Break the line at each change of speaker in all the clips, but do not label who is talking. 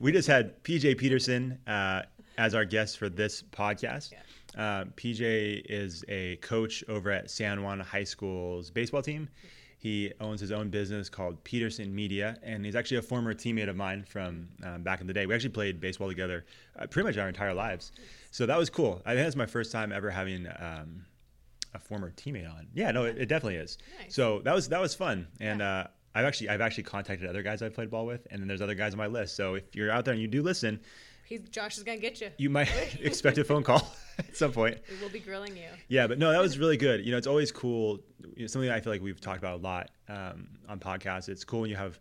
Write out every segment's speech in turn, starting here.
we just had PJ Peterson uh, as our guest for this podcast.
Yeah.
Uh, PJ is a coach over at San Juan High School's baseball team. He owns his own business called Peterson Media, and he's actually a former teammate of mine from um, back in the day. We actually played baseball together uh, pretty much our entire lives. So that was cool. I think that's my first time ever having um, a former teammate on. Yeah, no, it, it definitely is.
Nice.
So that was that was fun, and uh, I've actually I've actually contacted other guys I've played ball with, and then there's other guys on my list. So if you're out there and you do listen,
He's Josh is gonna get you.
you might expect a phone call at some point.
We will be grilling you.
Yeah, but no, that was really good. You know, it's always cool. You know, something I feel like we've talked about a lot um, on podcasts. It's cool when you have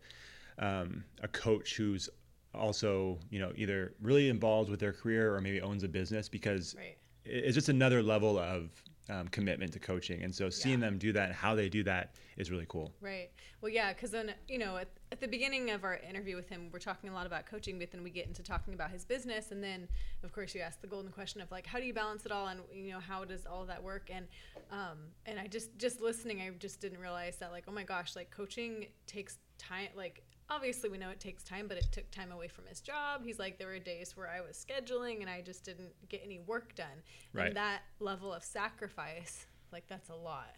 um, a coach who's also, you know, either really involved with their career or maybe owns a business because
Right.
it's just another level of um, commitment to coaching. And so seeing
Yeah.
them do that and how they do that is really cool.
Right. Well, yeah, because then, you know, at, at the beginning of our interview with him, we're talking a lot about coaching, but then we get into talking about his business. And then, of course, you ask the golden question of like, how do you balance it all? And, you know, how does all that work? And, um, and I just, just listening, I just didn't realize that, like, oh my gosh, like coaching takes time. Like, obviously we know it takes time, but it took time away from his job. He's like, there were days where I was scheduling and I just didn't get any work done.
Right.
And that level of sacrifice, like, that's a lot.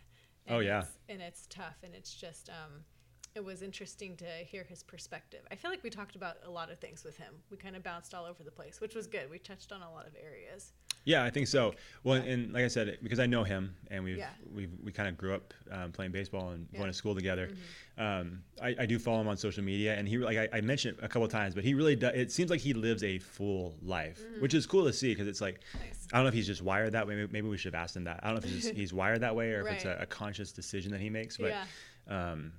Oh,
And
yeah.
it's- and it's tough and it's just um it was interesting to hear his perspective i feel like we talked about a lot of things with him we kind of bounced all over the place which was good we touched on a lot of areas
Yeah, I think so. Well, and like I said, because I know him, and we've
Yeah.
we've we kind of grew up um, playing baseball and
Yeah. Mm-hmm.
going to school together. Um, I, I do follow him on social media, and he like I, I mentioned it a couple of times, but he really does. It seems like he lives a full life, which is cool to see because it's like
Mm-hmm. Nice.
I don't know if he's just wired that way. Maybe, maybe we should have asked him that. I don't know if he's, he's wired that way or if it's a, a conscious decision that he makes, but
yeah
um,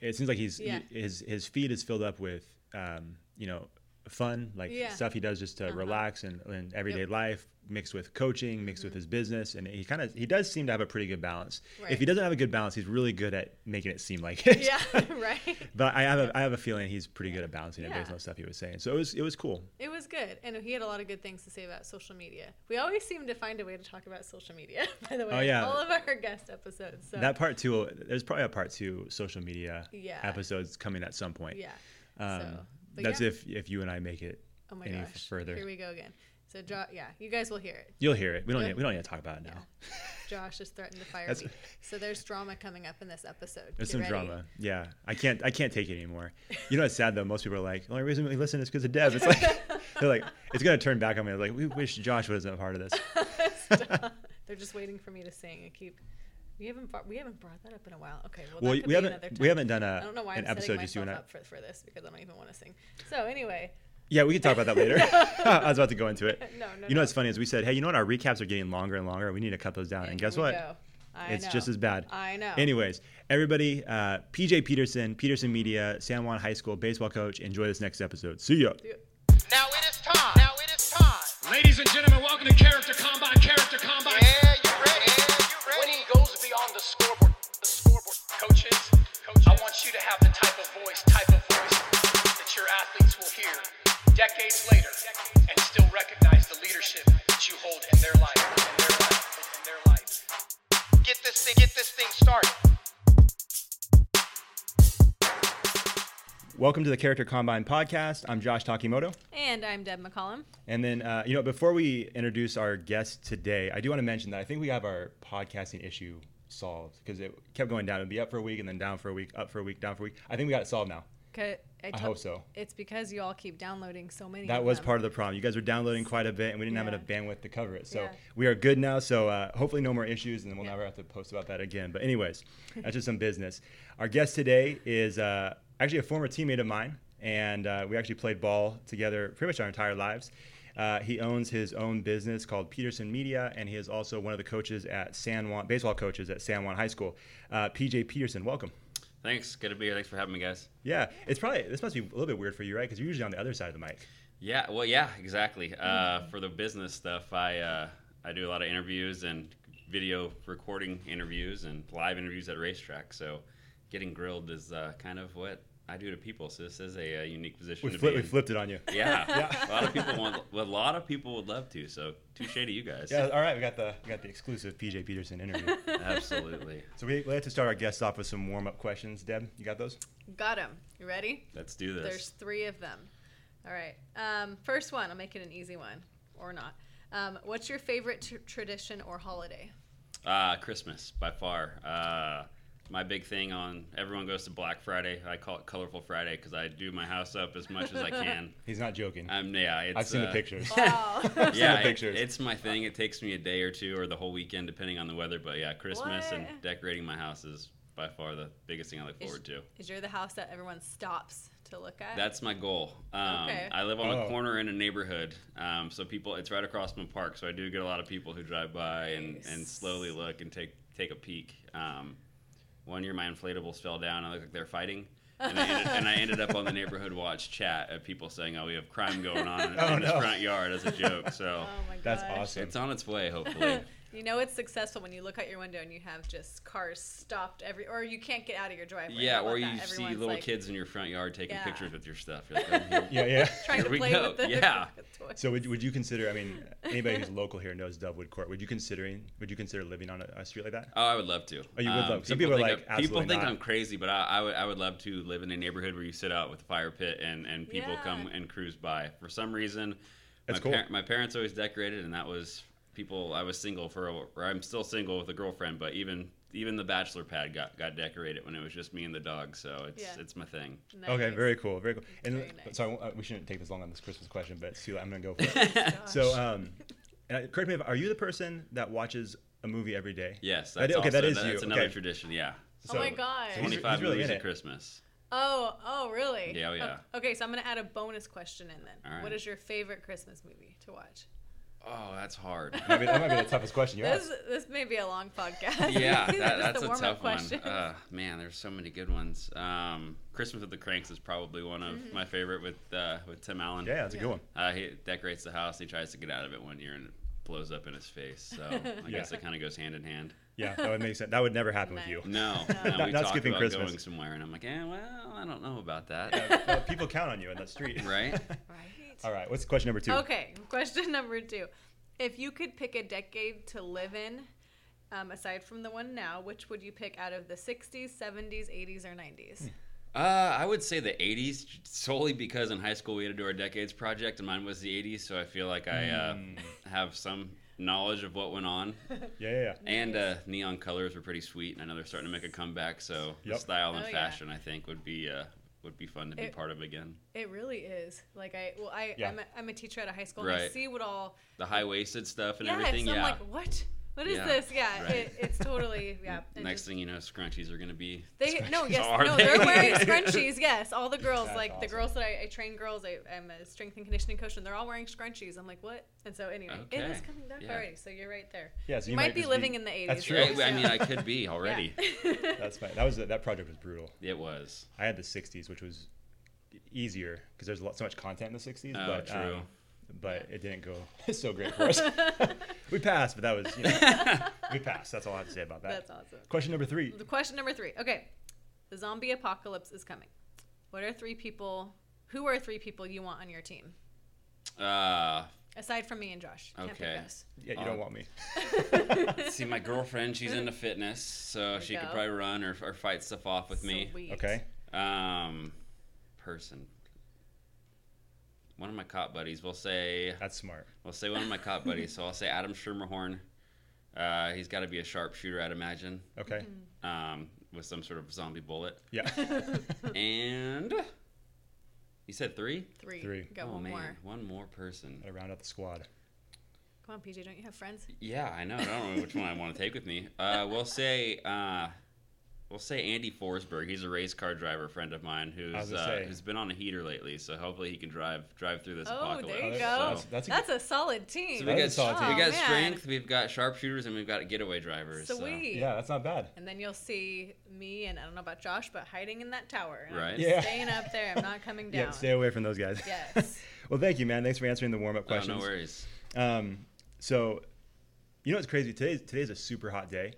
it seems like he's
Yeah.
his his feed is filled up with um, you know fun like
Yeah.
stuff he does just to
Uh-huh.
relax and, and everyday
Yep.
life mixed with coaching mixed with his business and he kind of he does seem to have a pretty good balance. If he doesn't have a good balance he's really good at making it seem like it.
Yeah right.
But I have a, I have a feeling he's pretty good at balancing it based on the stuff he was saying. So it was it was cool.
It was good and he had a lot of good things to say about social media. We always seem to find a way to talk about social media by the way
Oh, yeah.
all of our guest episodes so.
That part two there's probably a part two social media
Yeah.
episodes coming at some point.
Yeah
um,
so but
that's
yeah.
if if you and I make it
oh my
any
gosh
further.
here we go again so jo- yeah you guys will hear it
you'll hear it we don't need, we don't need to talk about it now
Josh has threatened to fire me. So there's drama coming up in this episode.
There's
Get
some
ready.
drama. Yeah, I can't. I can't take it anymore. You know what's sad though? Most people are like, the only reason we listen is because of Deb. It's like they're like, it's gonna turn back on me. Like we wish Josh wasn't a part of this.
They're just waiting for me to sing. and keep. We haven't brought, we haven't brought that up in a while. Okay, well,
Well,
that could
we
be
haven't
another time.
we haven't done
I
a
don't know why
an
I'm
episode just you
myself
and I.
up for, for this because I don't even want to sing. So anyway,
Yeah, we can talk about that later. I was about to go into it.
no, no.
You know
no.
what's funny is we said, hey, you know what? Our recaps are getting longer and longer. We need to cut those down. And,
And
guess what?
go. I
It's
know.
just as bad.
I know.
Anyways, everybody, uh, PJ Peterson, Peterson Media, San Juan High School baseball coach. Enjoy this next episode. See ya.
Now it is time. Now it is time.
Ladies and gentlemen, welcome to Character Combine. Character Combine.
Yeah, you ready? Yeah, you ready? Winning goes beyond the scoreboard. The scoreboard. Coaches, coaches, I want you to have the type of voice, type of voice that your athletes will hear decades later and still recognize the leadership that you hold in their life, in their life, in their life. Get this thing, get this thing started.
Welcome to the Character Combine podcast. I'm Josh Takimoto.
And I'm Deb McCollum.
And then, uh, you know, before we introduce our guest today, I do want to mention that I think we have our podcasting issue solved because it kept going down. It'd be up for a week and then down for a week, up for a week, down for a week. I think we got it solved now. I hope so.
It's because you all keep downloading so many.
That was
them.
part of the problem. You guys were downloading quite a bit, and we didn't have enough bandwidth to cover it. So
Yeah.
we are good now. So uh, hopefully, no more issues, and then we'll
Yeah.
never have to post about that again. But anyways, that's just some business. Our guest today is uh, actually a former teammate of mine, and uh, we actually played ball together pretty much our entire lives. Uh, he owns his own business called Peterson Media, and he is also one of the coaches at San Juan, baseball coaches at San Juan High School. Uh, PJ Peterson, welcome.
Thanks. Good to be here. Thanks for having me, guys.
Yeah, it's probably this must be a little bit weird for you, right? Because you're usually on the other side of the mic.
Yeah. Well, yeah, exactly. Uh, for the business stuff, I uh, I do a lot of interviews and video recording interviews and live interviews at racetrack. So getting grilled is uh, kind of what I do to people. So this is a, uh unique position
We,
to
flip,
be
we flipped it on you.
Yeah. yeah. A lot of people want. Well, a lot of people would love to. So touche to you guys.
Yeah, all right. We got the we got the exclusive PJ Peterson interview.
Absolutely.
so we, we have to start our guests off with some warm up questions. Deb, you got those?
Got them. You ready?
Let's do this.
There's three of them. All right. Um, first one. I'll make it an easy one, or not. Um, what's your favorite tr- tradition or holiday?
Uh, Christmas by far. Uh, my big thing on everyone goes to Black Friday. I call it Colorful Friday because I do my house up as much as I can.
He's not joking.
I'm yeah. It's,
I've seen the
uh,
pictures.
Wow.
yeah,
the
it-
pictures.
it's my thing. It takes me a day or two or the whole weekend depending on the weather. But yeah, Christmas and decorating my house is by far the biggest thing I look forward to.
Is you're the house that everyone stops to look at?
That's my goal. Um,
Okay.
I live on
Oh.
a corner in a neighborhood, um, so people. It's right across from a park, so I do get a lot of people who drive by and, and slowly look and take take a peek. Um, one year, my inflatables fell down. I looked like they're fighting, and I, ended, and I ended up on the neighborhood watch chat of people saying, "Oh, we have crime going on in,
Oh,
in this
no.
front yard" as a joke. So
oh my
That's awesome.
it's on its way, hopefully.
You know it's successful when you look out your window and you have just cars stopped every, or you can't get out of your driveway.
yeah, or you
that?
see
Everyone's
little
like
kids in your front yard taking
Yeah.
pictures with your stuff. You're like, "Oh, here-
Yeah, yeah.
trying
Here
to
we
play
go.
with the
Yeah.
toys.
So would, would you consider? I mean, anybody who's local here knows Dovewood Court. Would you considering? Would you consider living on a, a street like that?
Oh, I would love to.
Oh, you would love- um, some
people
people are
think
like,
I'm, people think
not.
I'm crazy, but I, I would I would love to live in a neighborhood where you sit out with a fire pit and, and people
Yeah.
come and cruise by. For some reason,
That's
my,
cool.
par- my parents always decorated, and that was people. I was single for, a, or I'm still single with a girlfriend, but even even the bachelor pad got, got decorated when it was just me and the dog. So it's
Yeah.
it's my thing.
Okay, very cool, very cool. And
Very nice.
so I won't- uh, we shouldn't take this long on this Christmas question, but Sue, I'm gonna go for it. So, um, and I- correct me if are you the person that watches a movie every day?
Yes,
That
that's
is- okay, that
also-
is
That's
you.
another
Okay.
tradition. Yeah, So,
Oh my god.
so he's-
25
he's really
movies at. Christmas.
Oh, oh, really?
Yeah, oh, yeah.
Okay, so I'm gonna add a bonus question in then.
All right.
What is your favorite Christmas movie to watch?
Oh, that's hard.
That might be, that might be the toughest question you
This
asked.
this may be a long podcast.
yeah, that, that's a
warm-up
tough one. Uh, man, there's so many good ones. Um, Christmas with the Cranks is probably one of
Mm-hmm.
my favorite with uh, with Tim Allen.
Yeah, that's a good one.
Uh, he decorates the house. He tries to get out of it one year and it blows up in his face. So I guess it kind of goes hand in hand.
Yeah, that would make sense. That would never happen with you.
No,
No.
no,
Not-
we
not skipping
about
Christmas.
going somewhere, and I'm like, eh, well, I don't know about that.
Well, people count on you in that street.
right?
Right.
All right. What's question number two?
Okay, question number two. If you could pick a decade to live in, um, aside from the one now, which would you pick out of the 60s, 70s, 80s, or 90s?
Uh, I would say the 80s solely because in high school we had to do our decades project and mine was the 80s, so I feel like I uh,
Hmm.
have some knowledge of what went on.
Yeah, yeah, yeah.
And uh, neon colors were pretty sweet, and I know they're starting to make a comeback. So the
Yep.
style and
Oh, yeah.
fashion, I think, would be uh, would be fun to be
It-
part of again.
It really is. Like I, well, I,
Yeah.
I'm, a, I'm a teacher at a high school, and I see what all.
The high waisted stuff and
yes,
everything.
I'm
Yeah.
like, what? What is
Yeah,
this? Yeah,
right.
it, it's totally yeah.
Next
just-
thing you know, scrunchies are gonna be.
They no yes
Are
no
they?
they? are wearing scrunchies yes all the girls
That's
like the girls that I, I train girls I, I'm a strength and conditioning coach and they're all wearing scrunchies I'm like what and so anyway it is coming back
Yeah.
already so you're right there
Yeah, so
you,
you
might,
might
be living
be-
in the 80s
That's true.
yes,
I, I mean, I could be already.
Yeah.
That's fine. That was that project was brutal.
It was.
I had the '60s, which was easier because there's a lot, so much content in the '60s.
Oh,
but,
true.
um, but it didn't go so great for us. we passed, but that was you know, we passed. That's all I have to say about that.
that's awesome
Question number three.
the question number three okay the zombie apocalypse is coming what are three people who are three people you want on your team
Uh,
aside from me and Josh Can't pick
Okay.
Yeah, you
Uh,
don't want me.
see, my girlfriend, she's into fitness, so
There
she
you
could probably run or, or fight stuff off with me.
Okay.
Um, person. One of my cop buddies. We'll say
That's smart.
we'll say one of my cop buddies. So I'll say Adam Schermerhorn. Uh, he's got to be a sharpshooter, I'd imagine,
Okay.
Mm-hmm.
um, with some sort of zombie bullet.
Yeah.
And you said three.
three
Three.
got
oh
one
man,
more
one more person.
Gotta round out the squad.
come on PJ don't you have friends
Yeah, I know. I don't know which one I want to take with me. Uh, we'll say uh, we'll say Andy Forsberg. He's a race car driver friend of mine who's uh, who's been on a heater lately. So hopefully he can drive drive through this
Oh,
apocalypse.
there you
Oh,
go.
that's-
That's,
that's a
a, solid team.
So we
is
got,
solid team.
we got
Oh, man.
strength, we've got sharpshooters, and we've got getaway drivers. so-
Sweet.
Yeah, that's not bad.
And then you'll see me, and I don't know about Josh, but hiding in that tower.
Right.
I'm
Yeah.
Staying up there. I'm not coming down.
Yeah, stay away from those guys.
Yes.
well, thank you, man. Thanks for answering the warm-up
Oh,
questions.
no worries.
Um, so, you know what's crazy? Today's today's a super hot day,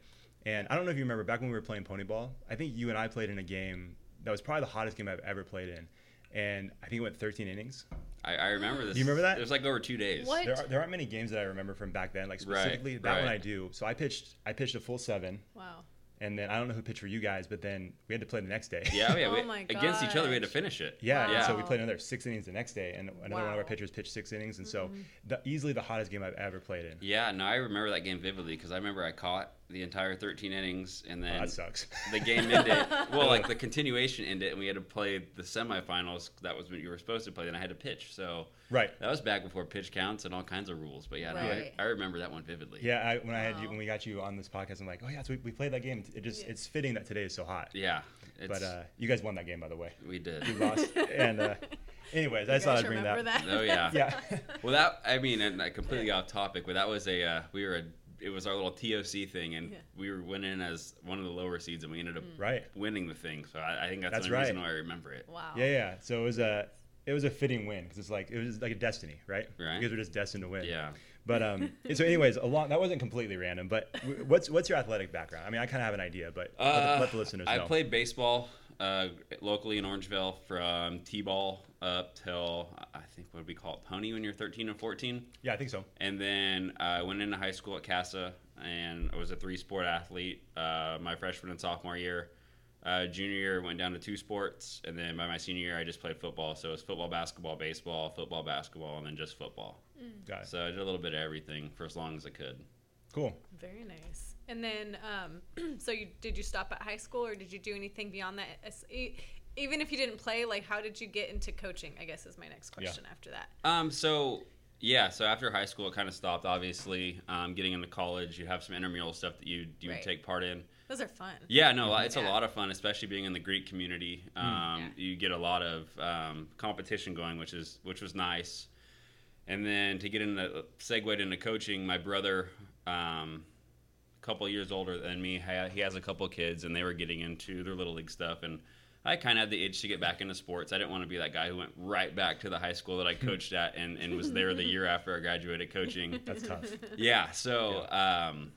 and I don't know if you remember back when we were playing pony ball. I think you and I played in a game that was probably the hottest game I've ever played in, and I think it went 13 innings.
I, I remember this.
you remember that?
It was like over two days.
What?
There, are, there aren't many games that I remember from back then, like
Right,
specifically that one. I do. So I pitched I pitched a full seven,
Wow.
and then I don't know who pitched for you guys, but then we had to play the next day.
Yeah, oh, yeah.
Oh
we,
my
against each other, we had to finish it.
Yeah, and so we played another six innings the next day, and another one of our
Mm-hmm.
pitchers pitched six innings, and so the, easily the hottest game I've ever played in.
Yeah, no, I remember that game vividly because I remember I caught the entire 13 innings, and
Oh,
then
that sucks.
the game ended. well, like the continuation ended, and we had to play the semifinals. That was when you were supposed to play, and I had to pitch. So
right.
that was back before pitch counts and all kinds of rules. But yeah, no,
Right.
I, I remember that one vividly.
Yeah, I, when I had you, when we got you on this podcast, I'm like, oh yeah, so we, we played that game. It just
Yeah.
it's fitting that today is so hot.
yeah. It's,
But uh, you guys won that game, by the way.
we did.
You lost, and uh, anyways, I
You
just thought I'd bring that.
that?
Oh yeah.
Yeah.
Well, that I mean, and uh, completely off topic, but that was a uh, we were a it was our little TOC thing, and
Yeah.
we were in as one of the lower seeds, and we ended up
right.
winning the thing. So I, I think that's,
That's
the only reason why I remember it.
wow.
Yeah, yeah. So it was a it was a fitting win because it's like it was like a destiny, right?
Right.
You guys were just destined to win.
Yeah.
But um, so anyways, a long that wasn't completely random. But what's what's your athletic background? I mean, I kind of have an idea, but let,
Uh,
the, let the listeners
I
know.
played baseball uh, locally in Orangevale from t-ball up till I think what do we call it, pony when you're 13 and 14,
yeah, I think so.
and then I went into high school at CASA, and I was a three-sport athlete. Uh, my freshman and sophomore year, uh, junior year went down to two sports, and then by my senior year I just played football. So it was football, basketball, baseball, football, basketball, and then just football.
Got it.
So I did a little bit of everything for as long as I could.
Cool.
Very nice. And then, um, so you did you stop at high school, or did you do anything beyond that? Even if you didn't play, like how did you get into coaching? I guess is my next
Yeah.
question after that.
Um, so yeah, so after high school, it kind of stopped. Obviously, um, getting into college, you have some intramural stuff that you you
Right.
take part in.
Those are fun.
Yeah, no, it's a lot of fun, especially being in the Greek community. Um,
Yeah.
You get a lot of um, competition going, which is which was nice. And then to get into segued into coaching, my brother, um, a couple years older than me, he has a couple kids, and they were getting into their little league stuff, and I kind of had the itch to get back into sports. I didn't want to be that guy who went right back to the high school that I coached at and, and was there the year after I graduated coaching.
That's tough.
Yeah, so um,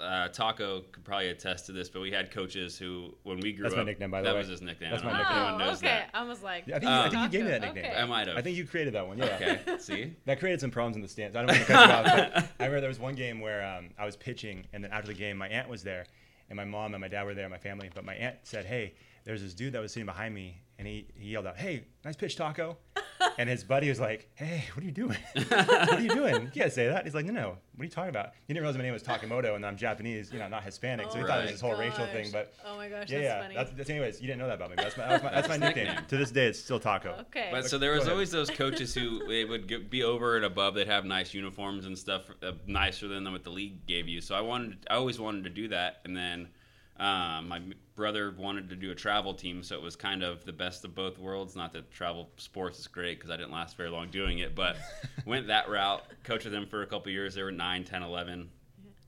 uh, Taco could probably attest to this, but we had coaches who, when we grew
That's
up,
my nickname, by the
that
way.
was his nickname.
That's
I
my
know if
nickname.
anyone
Oh,
knows
okay.
that.
I was like,
Yeah, I think, you, I think you gave me that nickname.
okay.
I might have.
I think you created that one. Yeah.
Okay, see?
That created some problems in the stands. I don't want to cut you off, but I remember there was one game where um, I was pitching, and then after the game, my aunt was there, and my mom and my dad were there, my family. But my aunt said, "Hey, there's this dude that was sitting behind me, and he, he yelled out, "Hey, nice pitch, Taco!" and his buddy was like, "Hey, what are you doing? what are you doing? You can't say that." He's like, "No, no, what are you talking about?" He didn't realize my name was Takemoto, and I'm Japanese, you know, not Hispanic, so he
Oh
thought it was this whole racial thing. But
oh my gosh,
yeah,
that's
yeah.
funny.
That's, that's anyways. You didn't know that about me. But that's my that's my, that's my nickname.
nickname.
To this day, it's still Taco.
okay.
But so there was always those coaches who they would get, be over and above. They'd have nice uniforms and stuff, uh, nicer than what the league gave you. So I wanted, I always wanted to do that. And then um, my m- brother wanted to do a travel team, so it was kind of the best of both worlds. Not that travel sports is great because I didn't last very long doing it, but went that route. Coached with them for a couple years. They were 9, 10, 11.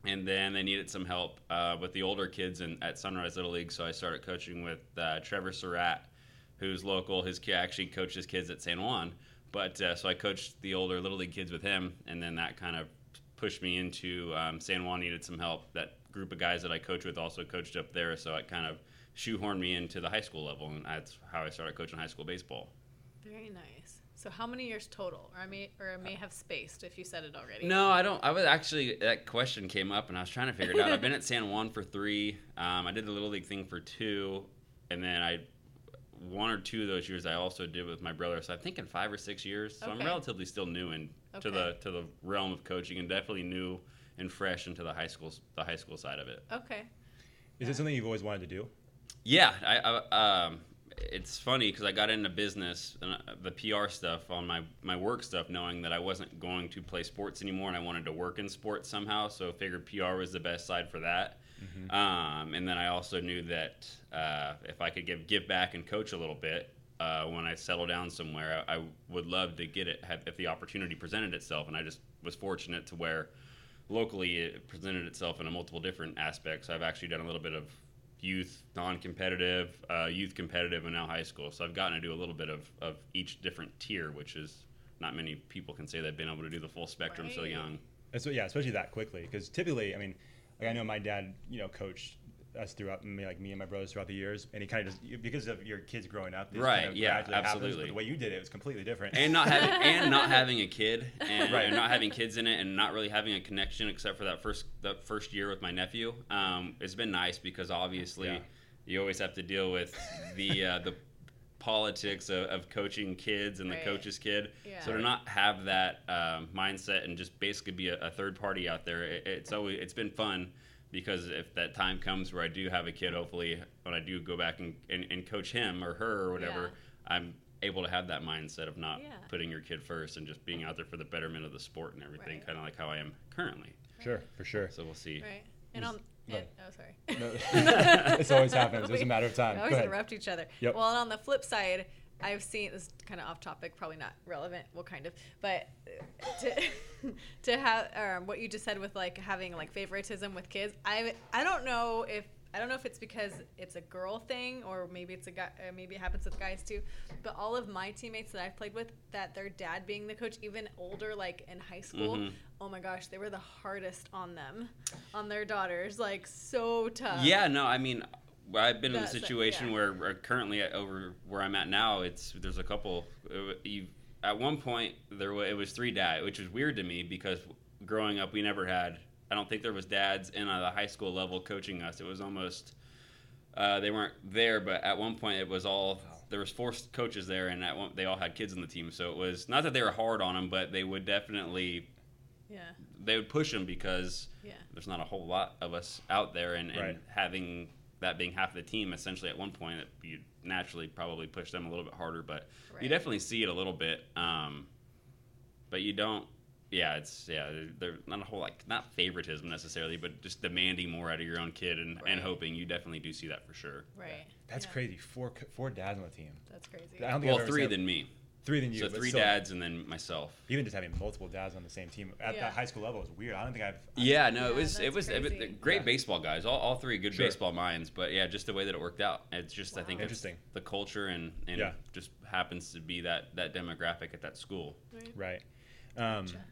And then they needed some help uh, with the older kids in, at Sunrise Little League, so I started coaching with uh, Trevor Surratt, who's local. His kid actually coaches kids at San Juan, but uh, so I coached the older Little League kids with him, and then that kind of pushed me into um, San Juan needed some help. That group of guys that I coach with also coached up there, so it kind of shoehorned me into the high school level, and that's how I started coaching high school baseball.
Very nice. So how many years total? Or I may or I may have spaced if you said it already.
No, I don't. I was actually that question came up, and I was trying to figure it out. I've been at San Juan for three. Um, I did the little league thing for two, and then I one or two of those years I also did with my brother. So I think in five or six years. So I'm relatively still new in to the to the realm of coaching, and definitely new and fresh into the high school the high school side of it.
Okay.
Is it something you've always wanted to do?
Yeah, I, I um, it's funny because I got into business and uh, the PR stuff on my my work stuff, knowing that I wasn't going to play sports anymore, and I wanted to work in sports somehow. So I figured PR was the best side for that. Um, and then I also knew that uh, if I could give give back and coach a little bit. Uh, when I settle down somewhere, I, I would love to get it have, if the opportunity presented itself, and I just was fortunate to where locally it presented itself in a multiple different aspects. I've actually done a little bit of youth non-competitive, uh, youth competitive, and now high school. So I've gotten to do a little bit of, of each different tier, which is not many people can say they've been able to do the full spectrum so young.
And so yeah, especially that quickly, because typically, I mean, like I know my dad, you know, coached us throughout, me, like me and my brothers throughout the years, and he kind of just because of your kids growing up,
Right,
Kind of
yeah,
gradually happens,
absolutely.
but the way you did it was completely different.
and not having and not having a kid and,
Right.
and not having kids in it and not really having a connection except for that first that first year with my nephew um, it's been nice because obviously
Yeah.
you always have to deal with the uh, the politics of, of coaching kids and the
Right.
coach's kid
Yeah.
so to not have that um, mindset and just basically be a, a third party out there it, it's always it's been fun because if that time comes where I do have a kid, hopefully when I do go back and, and, and coach him or her or whatever,
Yeah.
I'm able to have that mindset of not
Yeah.
putting your kid first and just being out there for the betterment of the sport and everything,
Right.
kind of like how I am currently.
sure, for sure.
So we'll see.
Right. And on.
no.
and- oh, sorry.
No, this always happens. It's just a matter of time.
We always interrupt each other.
Yep.
Well, and on the flip side, I've seen this kind of off topic, probably not relevant. Well, kind of, but to to have um, what you just said with like having like favoritism with kids, I I don't know if I don't know if it's because it's a girl thing or maybe it's a guy. Uh, maybe it happens with guys too. But all of my teammates that I've played with, that their dad being the coach, even older, like in high school.
Mhm.
Oh my gosh, they were the hardest on them, on their daughters, like so tough.
Yeah, no, I mean, I've been in a
That's it,
situation
yeah.
where, where currently over where I'm at now, it's there's a couple. uh, You at one point there wa- it was three dad, which was weird to me because growing up we never had. I don't think there was dads in uh, the high school level coaching us. It was almost uh, they weren't there, but at one point it was all there was four coaches there, and at one, they all had kids on the team. So it was not that they were hard on them, but they would definitely
Yeah.
they would push them because
Yeah.
there's not a whole lot of us out there, and, and
Right.
having that being half of the team, essentially at one point, you naturally probably push them a little bit harder. But you definitely see it a little bit. Um, but you don't. Yeah, it's yeah. They're, they're not a whole like not favoritism necessarily, but just demanding more out of your own kid and,
Right.
and hoping. You definitely do see that for sure.
Right.
That's
Yeah.
crazy. Four co- four dads on the team.
That's crazy.
I don't think
Well,
I've
three than me.
Three than you.
so three
still,
dads and then myself.
Even just having multiple dads on the same team at
Yeah.
that high school level is weird. I don't think I've.
Yeah, no,
Yeah,
it was it was, it was great
Yeah.
baseball guys. All, all three good
Sure.
baseball minds, but yeah, just the way that it worked out. It's just I think
Wow.
it's
Interesting.
the culture and and
Yeah.
just happens to be that that demographic at that school.
Right. Um,
Gotcha.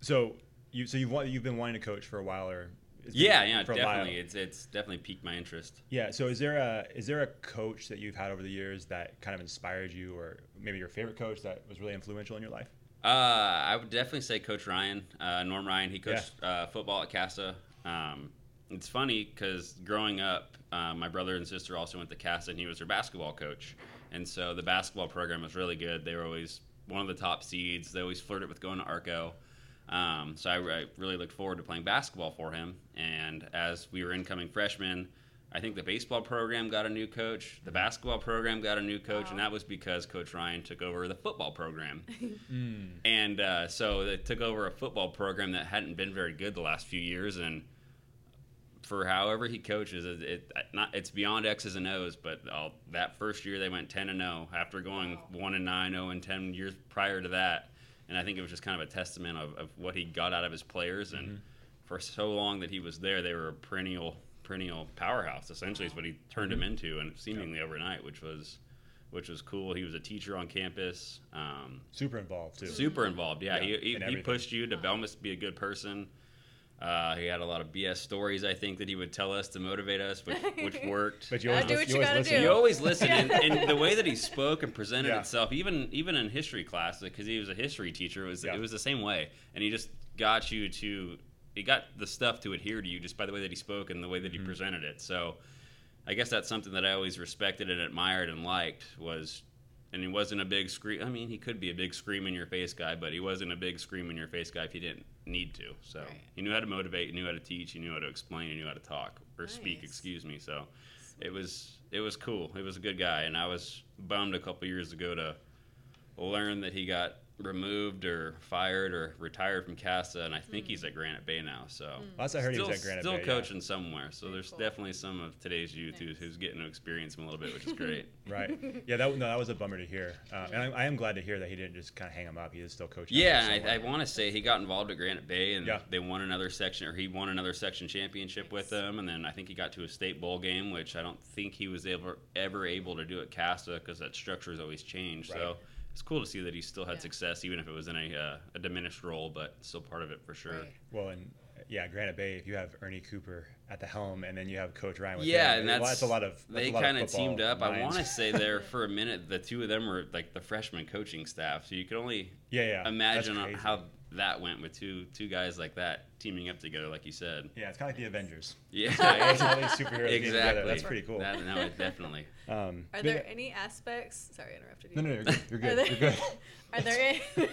so you so you've you've been wanting to coach for a while, or it's been
Yeah, yeah,
for a while.
definitely. It's it's definitely piqued my interest.
Yeah. So is there a is there a coach that you've had over the years that kind of inspired you, or maybe your favorite coach that was really influential in your life?
Uh, I would definitely say Coach Ryan, uh, Norm Ryan. He coached uh, football at Casa. Um, it's funny because growing up, uh, my brother and sister also went to Casa, and he was their basketball coach. And so the basketball program was really good. They were always one of the top seeds. They always flirted with going to Arco. Um, so I, I really looked forward to playing basketball for him. And as we were incoming freshmen, I think the baseball program got a new coach. The basketball program got a new coach, and that was because Coach Ryan took over the football program. And uh, so they took over a football program that hadn't been very good the last few years, and for however he coaches, it, it not it's beyond X's and O's. But uh, that first year they went ten and zero after going one and nine, zero and ten years prior to that, and I think it was just kind of a testament of, of what he got out of his players, and for so long that he was there, they were a perennial perennial powerhouse. Essentially, is what he turned him into, and seemingly overnight, which was. Which was cool. He was a teacher on campus. Um,
Super involved too.
Super involved. Yeah,
Yeah,
he, he, he pushed you to be a good person. Uh, he had a lot of BS stories, I think, that he would tell us to motivate us, which, which worked.
But you always,
do
lis-
what you
always
gotta
listen.
do.
you always listen, and, and the way that he spoke and presented
Yeah.
itself, even even in history class, because he was a history teacher, it was
Yeah.
it was the same way, and he just got you to, he got the stuff to adhere to you just by the way that he spoke and the way that
Mm-hmm.
he presented it. So, I guess that's something that I always respected and admired and liked was. And he wasn't a big scream. I mean, he could be a big scream in your face guy, but he wasn't a big scream in your face guy if he didn't need to. So
Right.
he knew how to motivate, he knew how to teach, he knew how to explain, he knew how to talk or speak. Excuse me. So it was it was cool. He was a good guy, and I was bummed a couple years ago to learn that he got removed or fired or retired from Casa, and I think he's at Granite Bay now. So
Last I heard,
still,
he was at Granite
still
Bay, yeah.
coaching somewhere. So
Very
there's
cool.
definitely some of today's youth who's, who's getting to experience him a little bit, which is great.
Right. Yeah. That no, that was a bummer to hear, uh, and I, I am glad to hear that he didn't just kind of hang him up. He is still coaching.
Yeah, I, I want to say he got involved at Granite Bay, and
Yeah.
they won another section, or he won another section championship with them, and then I think he got to a state bowl game, which I don't think he was ever ever able to do at Casa because that structure has always changed.
Right.
So it's cool to see that he still had
Yeah.
success, even if it was in a, uh, a diminished role, but still part of it for sure.
Right.
Well, and yeah, Granite Bay, if you have Ernie Cooper at the helm and then you have Coach Ryan with
Yeah,
him,
and
well,
that's,
a lot of that's
they kind of teamed up. I want to say there for a minute, the two of them were like the freshman coaching staff, so you could only
Yeah, yeah.
imagine how that went with two two guys like that teaming up together, like you said.
Yeah, it's kind of like the Avengers.
Yeah,
all these superheroes together.
exactly.
That's pretty cool.
That, no, definitely.
Um,
Are there
yeah-
any aspects? Sorry, I interrupted you.
No, no, no, you're good. You're
Are
good.
there,
You're good.
are there any,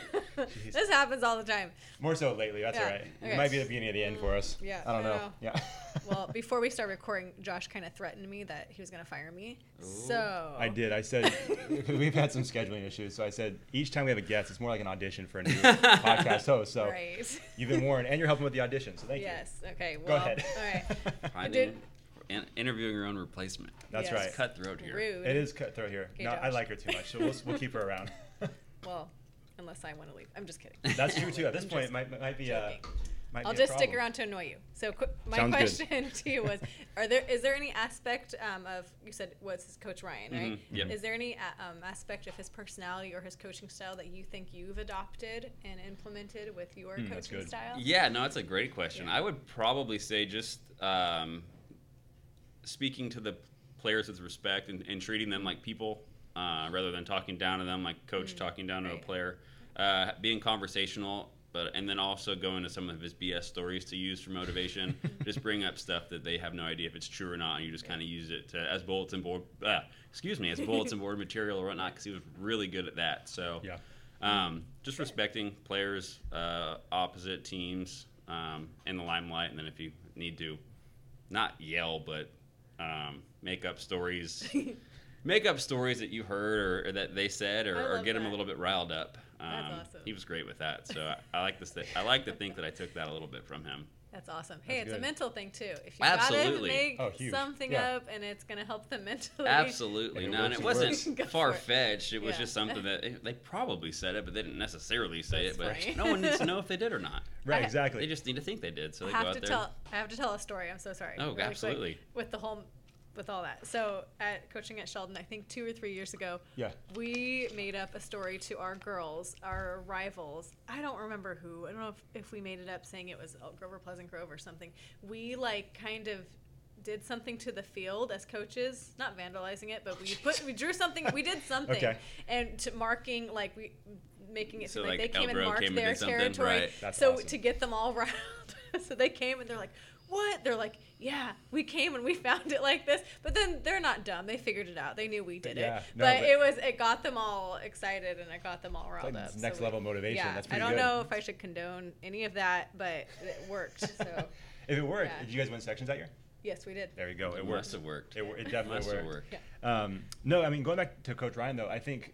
this happens all the time.
More so lately. That's
Yeah,
all right.
okay.
It might be the beginning of the end for us.
Mm, yeah,
I don't
I
know.
know.
Yeah.
Well, before we start recording, Josh kind of threatened me that he was going to fire me.
Ooh.
So
I did. I said we've had some scheduling issues, so I said each time we have a guest, it's more like an audition for a new podcast host. So
Right.
you've been warned, and you're helping with the audition. So thank you.
yes. Okay. Well,
Go ahead.
All right.
Finding,
did-
in, interviewing your own replacement.
That's
Yes.
right.
It's cutthroat here.
Rude.
It is cutthroat here.
Okay,
no, I like her too much, so we'll, we'll keep her around.
Well, unless I want to leave. I'm just kidding.
That's true too. At this
I'm
point, it might, might be. Uh,
joking.
might
I'll
be a
just stick around to annoy you. So, qu- my
Sounds
question to you was: Are there is there any aspect um, of you said was his coach Ryan, right?
Mhm, yep.
Is there any a- um, aspect of his personality or his coaching style that you think you've adopted and implemented with your
Mm,
coaching style?
Yeah, no, that's a great question.
Yeah.
I would probably say just um, speaking to the players with respect and, and treating them like people uh, rather than talking down to them like coach talking down to a
Mm,
player. Uh, being conversational, but and then also going to some of his BS stories to use for motivation. just bring up stuff that they have no idea if it's true or not, and you just kind of use it to, as bulletin board. Uh, excuse me, as bulletin board material or whatnot, because he was really good at that. So
Yeah.
um, just respecting players, uh, opposite teams um, in the limelight, and then if you need to, not yell, but um, make up stories, make up stories that you heard or, or that they said, or, or
love
get them a little bit riled up. Um,
That's awesome.
He was great with that, so I, I like this. I like to think that I took that a little bit from him.
That's awesome. Hey,
That's
it's a mental thing too. If you
Absolutely.
gotta make
Oh,
something
Yeah.
up and it's gonna help them mentally.
Absolutely,
If it
no, and it
it
wasn't
Go for it.
far fetched. It was
Yeah.
just something that eh, they probably said it, but they didn't necessarily say
That's
it. But no one needs to know if they did or not.
Right. Exactly.
They just need to think they did, so
I
they go
have
out
to
there.
tell. I have to tell a story. I'm so sorry.
Oh,
quick,
absolutely.
with the whole, with all that. So at coaching at Sheldon, I think two or three years ago,
Yeah.
we made up a story to our girls, our rivals. I don't remember who. I don't know if, if we made it up saying it was Elk Grove or Pleasant Grove or something. We like kind of did something to the field as coaches, not vandalizing it, but we oh, put we drew something. We did something,
Okay.
and to marking like we making it
So,
so like,
like,
they came
Elk
and marked
came
their territory.
right.
That's
so
awesome.
to get them all riled, so they came and they're like, "What?" They're like, "Yeah, we came and we found it like this." But then they're not dumb; they figured it out. They knew we did
Yeah,
it.
no,
but,
but-
it was it got them all excited and it got them all riled
like
up.
next
so
level motivation.
Yeah,
That's
I don't
good.
know if I should condone any of that, but it worked. So
If it worked,
Yeah.
did you guys win sections that year?
yes, we did.
There you go. It,
It
worked.
must have worked.
It, wor- it definitely
must have
worked.
worked.
Yeah.
Um, no, I mean going back to Coach Ryan though, I think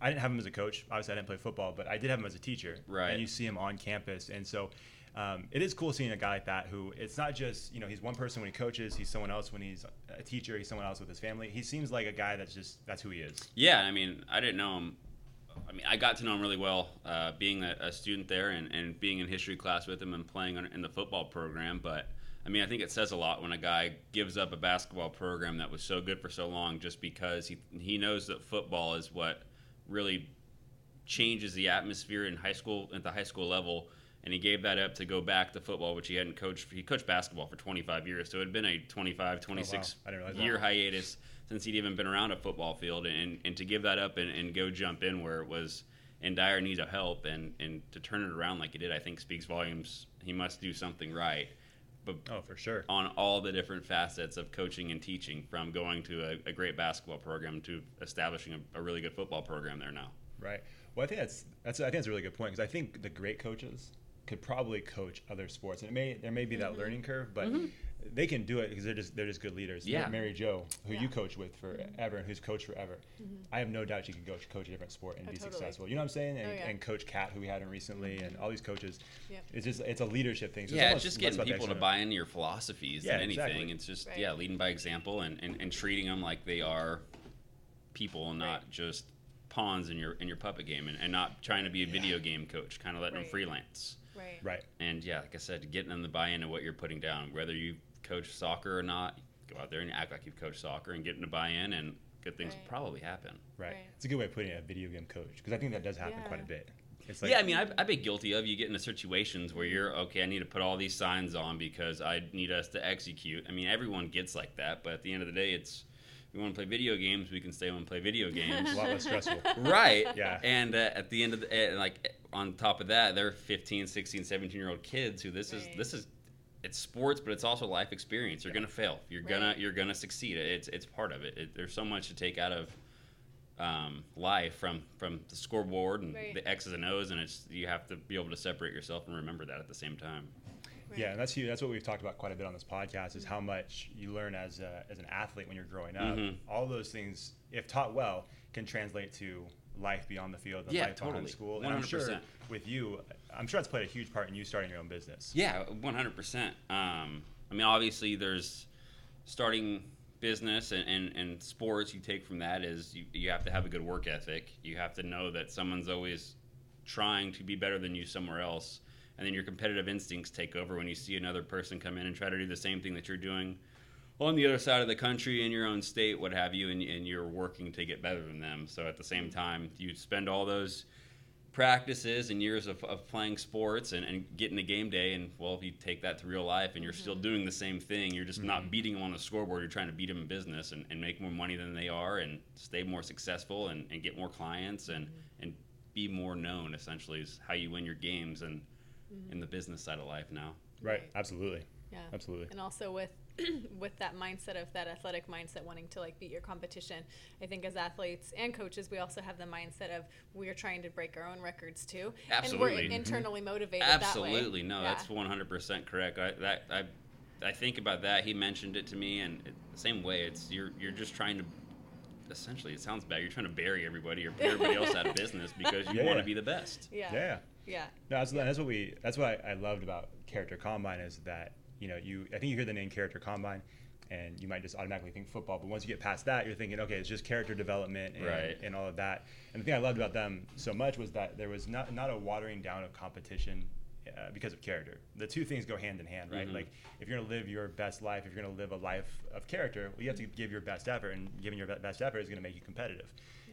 I didn't have him as a coach. Obviously, I didn't play football, but I did have him as a teacher.
Right.
And you see him on campus, and so um, it is cool seeing a guy like that who it's not just you know he's one person when he coaches, he's someone else when he's a teacher, he's someone else with his family. He seems like a guy that's just that's who he is.
Yeah, I mean, I didn't know him. I mean, I got to know him really well, uh, being a, a student there and, and being in history class with him and playing in the football program. But I mean, I think it says a lot when a guy gives up a basketball program that was so good for so long just because he he knows that football is what really changes the atmosphere in high school at the high school level. And he gave that up to go back to football, which he hadn't coached. He coached basketball for 25 years, so it had been a 25, 26
I didn't realize that.
year hiatus since he'd even been around a football field. And, and to give that up and, and go jump in where it was in dire need of help and, and to turn it around like he did, I think speaks volumes. He must do something right. But
Oh, for sure.
on all the different facets of coaching and teaching, from going to a, a great basketball program to establishing a, a really good football program there now.
Right. Well, I think that's that's I think that's a really good point because I think the great coaches could probably coach other sports, and it may there may be that mm-hmm. learning curve, but mm-hmm. they can do it because they're just they're just good leaders.
Yeah.
Mary Jo, who you coach with forever and who's coached forever, mm-hmm. I have no doubt she can coach coach a different sport and
Oh,
be
totally.
successful. You know what I'm saying? And,
Oh, yeah.
and Coach Kat, who we had in recently, and all these coaches.
Yep.
It's just it's a leadership thing. So
yeah,
almost
it's just getting people to buy into your philosophies
Yeah,
than anything.
exactly.
It's just
Right.
yeah, leading by example and, and, and treating them like they are people and not just pawns in your in your puppet game and, and not trying to be a video game coach, kind of letting them freelance.
Right.
Right.
And yeah, like I said, getting them to buy-in into what you're putting down, whether you coach soccer or not, go out there and act like you've coached soccer and get them to buy in, and good things
Right.
will probably happen.
Right.
Right.
It's a good way of putting it, a video game coach, because I think that does happen quite a bit. It's like
yeah, I mean, I've, I've been guilty of you get into situations where you're okay. I need to put all these signs on because I need us to execute. I mean, everyone gets like that, but at the end of the day, it's we want to play video games. We can stay home and play video games.
a lot less stressful.
right
Yeah.
and uh, at the end of the uh, like on top of that they're 15 16 17 year old kids who this is this is it's sports but it's also life experience you're gonna fail you're gonna you're gonna succeed it's it's part of it. it there's so much to take out of um, life from from the scoreboard and
Right.
the x's and o's and it's you have to be able to separate yourself and remember that at the same time
Right.
Yeah, and that's huge. That's what we've talked about quite a bit on this podcast is how much you learn as a, as an athlete when you're growing up.
Mhm.
All those things, if taught well, can translate to life beyond the field, and
Yeah,
life behind
totally.
school. And I'm sure with you, I'm sure that's played a huge part in you starting your own business.
Yeah, one hundred percent. Um, I mean, obviously, there's starting business and, and, and sports. You take from that is you, you have to have a good work ethic. You have to know that someone's always trying to be better than you somewhere else, and then your competitive instincts take over when you see another person come in and try to do the same thing that you're doing on the other side of the country in your own state, what have you, and, and you're working to get better than them. So at the same time, you spend all those practices and years of, of playing sports and, and getting to game day and well if you take that to real life and you're still mm-hmm. doing the same thing you're just not mm-hmm. beating them on the scoreboard you're trying to beat them in business and, and make more money than they are and stay more successful and, and get more clients and mm-hmm. and be more known essentially is how you win your games. And Mm-hmm. in the business side of life now
Right.
Right.
Absolutely.
Yeah.
Absolutely.
And also with with that mindset of that athletic mindset wanting to like beat your competition. I think as athletes and coaches we also have the mindset of we're trying to break our own records too.
Absolutely.
And we're mm-hmm. internally motivated
Absolutely,
that way.
no,
Yeah.
that's one hundred percent correct. I that I I think about that. He mentioned it to me, and it, the same way, it's you're you're just trying to. Essentially, it sounds bad. You're trying to bury everybody or put everybody else out of business because you
Yeah,
want to be the best.
Yeah.
Yeah.
Yeah.
No, that's, that's what we. That's what I, I loved about Character Combine is that you know you. I think you hear the name Character Combine, and you might just automatically think football. But once you get past that, you're thinking, okay, it's just character development and,
Right.
and all of that. And the thing I loved about them so much was that there was not not a watering down of competition. Uh, because of character, the two things go hand in hand, right?
Mhm.
Like if you're gonna live your best life, if you're gonna live a life of character, well, you have to give your best effort, and giving your be- best effort is gonna make you competitive.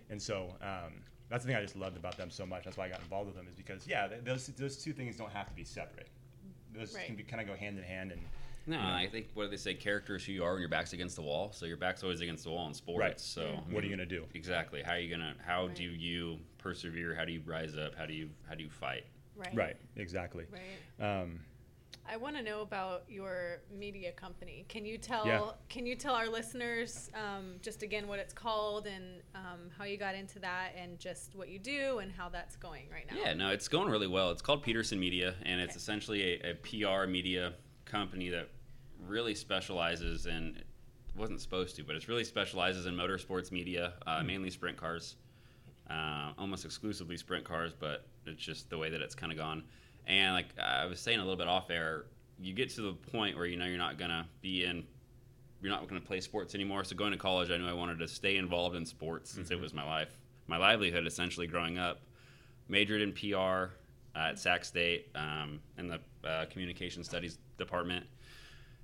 And so um, that's the thing I just loved about them so much. That's why I got involved with them is because yeah, th- those those two things don't have to be separate. Those
Right.
can be kind of go hand in hand. And
No,
you know,
I think what do they say? Character is who you are when your back's against the wall. So your back's always against the wall in sports.
Right.
So I
what are you gonna do?
Exactly. How are you gonna? How
Right.
do you persevere? How do you rise up? How do you how do you fight?
Right.
Right. Exactly.
Right.
Um,
I want to know about your media company. Can you tell
Yeah.
Can you tell our listeners um, just again what it's called and um, how you got into that and just what you do and how that's going right now?
Yeah, no, it's going really well. It's called Peterson Media, and it's
Okay.
essentially a, a PR media company that really specializes in. Wasn't supposed to, but it's really specializes in motorsports media, uh, mainly sprint cars, uh, almost exclusively sprint cars. But it's just the way that it's kind of gone. And like I was saying a little bit off air, you get to the point where you know you're not gonna be in you're not going to play sports anymore. So going to college, I knew I wanted to stay involved in sports since it was my life, my livelihood essentially growing up. Majored in PR at Sac State um, in the uh, communication studies department,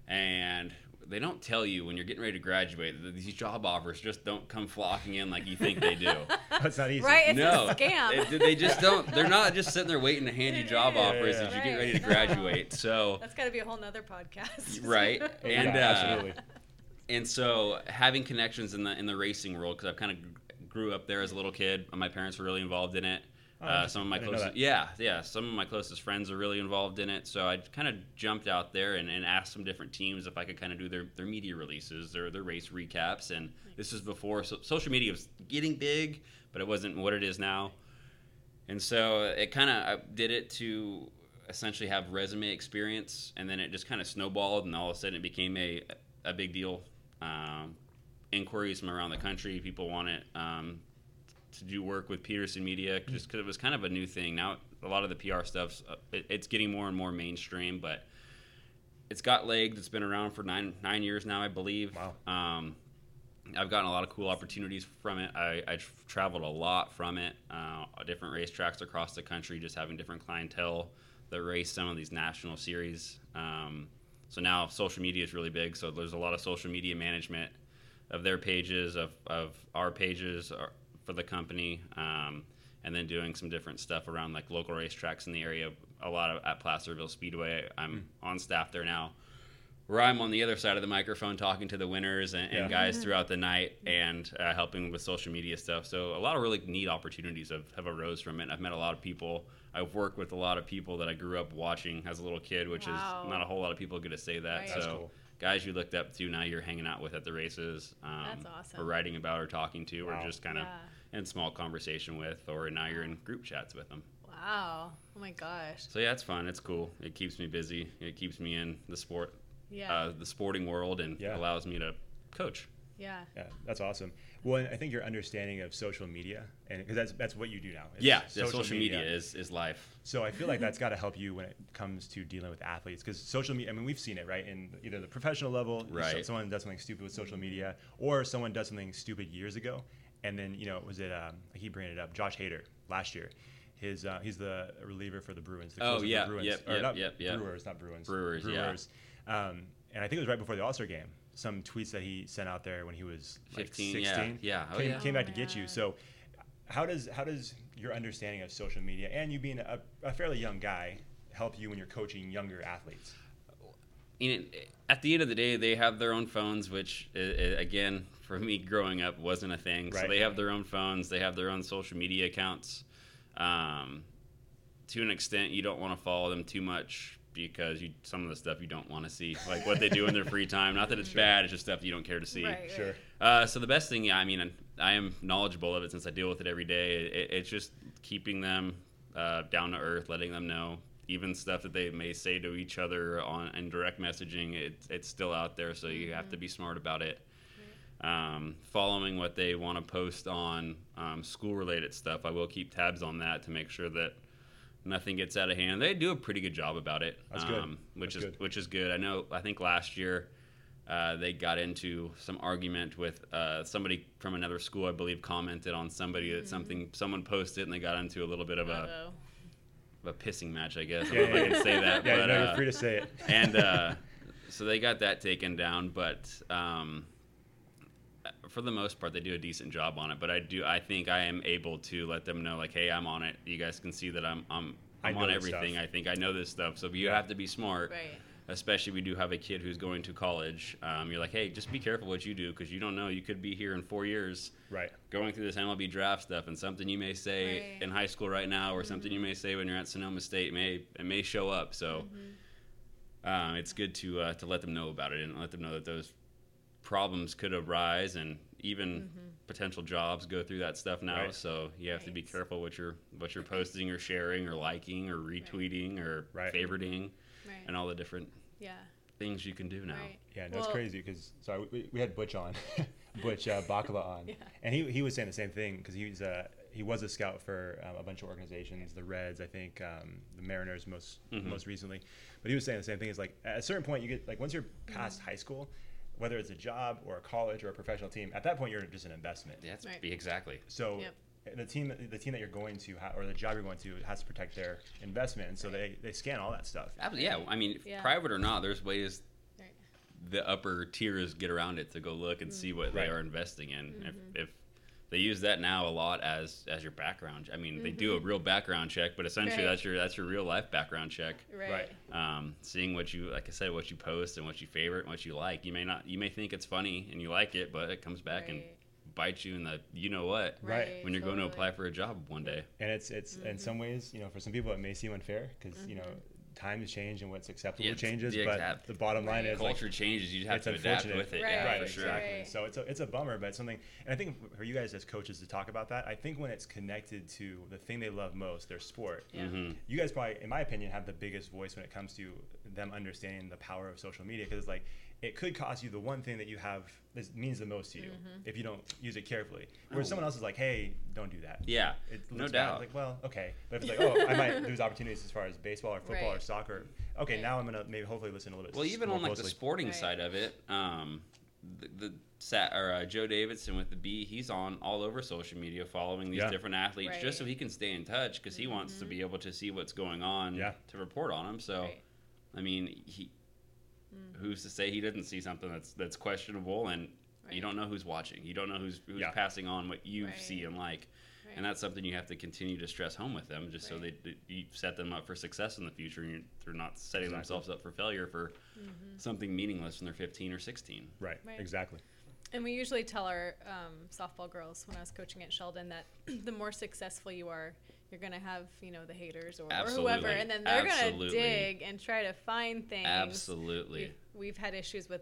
and they don't tell you when you're getting ready to graduate that these job offers just don't come flocking in like you think they do.
that's not easy.
Right. It's
no,
a scam.
It- they just don't. They're not just sitting there waiting to hand you job
Yeah,
offers
yeah,
as you
yeah.
get ready to graduate. So
that's got to be a whole nother podcast.
right,
Oh,
and
yeah,
uh,
absolutely.
and so having connections in the in the racing world because I've kind of grew up there as a little kid. My parents were really involved in it.
Oh,
uh, some of my
I didn't know
closest, yeah, yeah, some of my closest friends are really involved in it. So I kind of jumped out there and, and asked some different teams if I could kind of do their, their media releases, their their race recaps. And this was before so, social media was getting big, but it wasn't what it is now. And so it kind of did it to essentially have resume experience, and then it just kind of snowballed, and all of a sudden it became a a big deal. Um, inquiries from around the country, people wanted um, to do work with Peterson Media just because it was kind of a new thing. Now a lot of the PR stuff's uh, it, it's getting more and more mainstream, but it's got legs. It's been around for nine nine years now, I believe.
Wow.
Um, I've gotten a lot of cool opportunities from it. I, I traveled a lot from it, uh, different racetracks across the country, just having different clientele that race some of these national series. Um, so now social media is really big. So there's a lot of social media management of their pages, of, of our pages for the company. Um, and then doing some different stuff around like local racetracks in the area. A lot of at Placerville Speedway. I'm on staff there now, where I'm on the other side of the microphone talking to the winners and, and
Yeah.
guys throughout the night and uh, helping with social media stuff. So a lot of really neat opportunities have, have arose from it. I've met a lot of people. I've worked with a lot of people that I grew up watching as a little kid, which
Wow.
is not a whole lot of people get to say that.
Right.
So
cool.
guys you looked up to now you're hanging out with at the races. Um,
That's awesome.
Or writing about or talking to
Wow.
or just kind of
Yeah.
In small conversation with or now you're in group chats with them.
Wow. Oh my gosh.
So yeah, it's fun. It's cool. It keeps me busy. It keeps me in the sport,
Yeah.
uh, the sporting world, and
Yeah.
allows me to coach.
yeah.
Yeah, that's awesome. Well, I think your understanding of social media, and because that's that's what you do now.
Yeah, social, social media. is is life.
So I feel like that's got to help you when it comes to dealing with athletes because social media. I mean, we've seen it right in either the professional level,
Right.
someone does something stupid with social media, or someone does something stupid years ago, and then you know, was it? Um, I keep bringing it up. Josh Hader last year. His uh, he's the reliever for the Bruins. The
Oh,
closer for
yeah,
the Bruins.
yep, yep,
not
yep, yep.
Brewers, not Bruins.
Brewers, yeah.
Brewers. Um, and I think it was right before the All Star game. Some tweets that he sent out there when he was like
15,
16
yeah, oh,
came,
yeah.
came back to
Oh,
get you. So how does how does your understanding of social media and you being a, a fairly young guy help you when you're coaching younger athletes?
you know, at the end of the day, they have their own phones, which i- i- again, for me growing up, wasn't a thing. So they have their own phones, they have their own social media accounts. Um, to an extent, you don't want to follow them too much because you some of the stuff you don't want to see, like what they do in their free time. Not that it's bad; it's just stuff you don't care to see.
Right.
Sure.
Uh, so the best thing, yeah, I mean, I am knowledgeable of it since I deal with it every day. It, it's just keeping them uh, down to earth, letting them know even stuff that they may say to each other on in direct messaging. It, it's still out there, so you have to be smart about it. Um, following what they want to post on um, school-related stuff, I will keep tabs on that to make sure that nothing gets out of hand. They do a pretty good job about it,
That's good.
um, which
That's
is
good.
which is good. I know. I think last year uh, they got into some argument with uh, somebody from another school. I believe commented on somebody that something someone posted, and they got into a little bit of a,
Uh-oh.
of a pissing match. I guess I don't know if I can say that,
Yeah,
but
no,
uh,
you're free to say it.
and uh, so they got that taken down. But um, for the most part, they do a decent job on it. But I do, I think I am able to let them know, like, hey, I'm on it. You guys can see that I'm, I'm,
I
I'm
know
on everything.
stuff.
I think I know this stuff. So you have to be smart.
Right.
Especially, we do have a kid who's going to college. Um, you're like, hey, just be careful what you do because you don't know. You could be here in four years
Right.
going through this MLB draft stuff, and something you may say
Right.
in high school right now, or something you may say when you're at Sonoma State may it may show up. So um, it's good to uh, to let them know about it and let them know that those problems could arise, and even potential jobs go through that stuff now.
Right.
So you have to be careful what you're what you're posting or sharing or liking or retweeting or
Right.
favoriting,
Right.
and all the different
yeah.
things you can do now.
Right.
Yeah, that's
Well,
crazy because sorry, we, we had Butch on, Butch uh, Bakala on,
Yeah.
and he, he was saying the same thing because he was uh, he was a scout for um, a bunch of organizations, the Reds, I think, um, the Mariners most
Mhm.
most recently, but he was saying the same thing. Is like at a certain point you get like once you're past high school, whether it's a job or a college or a professional team, at that point you're just an investment.
Yeah, that's
Right.
So
exactly.
Yep.
the team the team that you're going to ha- or the job you're going to has to protect their investment, and so they, they scan all that stuff.
Absolutely, yeah. I mean,
Yeah.
private or not, there's ways
Right.
the upper tiers get around it to go look and see what
Right.
they are investing in.
Mm-hmm.
If, if they use that now a lot as as your background, I mean, they do a real background check, but essentially
Mm-hmm. Right.
that's your that's your real life background check.
Right.
Um, seeing what you like I said, what you post and what you favorite and what you like. You may not you may think it's funny and you like it, but it comes back and bites you in the you know what
Right.
when you're going to apply for a job one day.
And it's it's in some ways, you know, for some people it may seem unfair because you know times change and what's acceptable
Yeah,
changes.
the
but
exact-
the bottom line
Right.
is like,
Culture changes, you have
it's
to adapt
unfortunate.
with it.
Right,
yeah,
right,
for sure.
exactly.
Right.
So it's a, it's a bummer, but it's something. And I think for you guys as coaches to talk about that, I think when it's connected to the thing they love most, their sport.
Yeah.
Mhm.
You guys probably, in my opinion, have the biggest voice when it comes to them understanding the power of social media because it's like it could cost you the one thing that you have that means the most to you
Mm-hmm.
if you don't use it carefully. Whereas
Oh.
someone else is like, hey, don't do that.
Yeah,
It
no
looks bad.
doubt.
Like, well, okay, but if it's like, oh, I might lose opportunities as far as baseball or football or soccer. Okay,
Right.
now I'm gonna maybe hopefully listen a little bit.
Well, even
more
on like the sporting
Right.
side of it, um, the, the Sat, or uh, Joe Davidson with the B, he's on all over social media following these
Yeah.
different athletes just so he can stay in touch because he wants to be able to see what's going on
Yeah.
to report on them. So,
Right.
I mean, he who's to say he doesn't see something that's that's questionable and you don't know who's watching. You don't know who's who's
Yeah.
passing on what you
Right.
see and like. and that's something you have to continue to stress home with them, just so
Right.
they you set them up for success in the future, and you're, they're not setting
Exactly.
themselves up for failure for
Mm-hmm.
something meaningless when they're 15 or 16.
Right.
Right.
Exactly.
And we usually tell our um, softball girls when I was coaching at Sheldon that the more successful you are, you're gonna have you know the haters or, or whoever, and then they're
Absolutely.
gonna dig and try to find things.
Absolutely.
We've, we've had issues with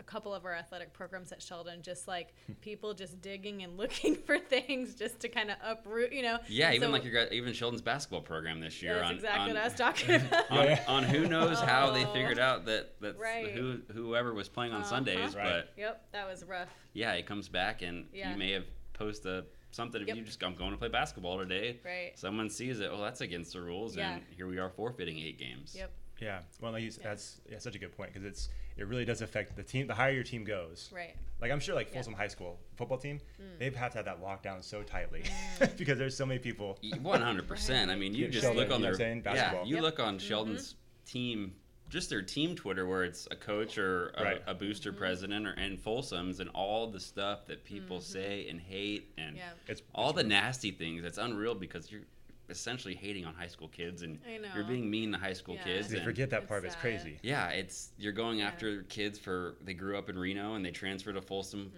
a couple of our athletic programs at Sheldon, just like people just digging and looking for things just to kind of uproot, you know.
Yeah,
And
even
so-
like your even Sheldon's basketball program this year.
That's
on,
exactly
on,
what I was talking about.
on,
Yeah.
on who knows how they
Oh.
figured out that that
Right.
who whoever was playing on
Uh-huh.
Sundays,
Right.
but
Yep, that was rough.
yeah, it comes back and
Yeah.
you may have posted a, something if
Yep.
you just I'm going to play basketball today.
Right.
Someone sees it, well, that's against the rules,
Yeah.
and here we are forfeiting eight games.
Yep.
Yeah. Well, like you,
Yeah.
that's yeah, such a good point because it's it really does affect the team. The higher your team goes,
Right.
like I'm sure like
Yeah.
Folsom High School football team,
Mm.
they have to have that lockdown so tightly because there's so many people.
One hundred percent. I mean, you
Yeah,
just
Sheldon,
look on
you know
their
what I'm
yeah. You
Yep.
look on Sheldon's team, just their team Twitter, where it's a coach or a,
Right.
a booster
Mm-hmm.
president or and Folsom's, and all the stuff that people say and hate, and
Yeah.
It's
all
it's
the nasty things. It's unreal because you're essentially hating on high school kids, and you're being mean to high school
Yeah.
kids.
They
and-
forget that
It's
part. It's crazy.
yeah, it's you're going
Yeah.
after kids for they grew up in Reno and they transferred to Folsom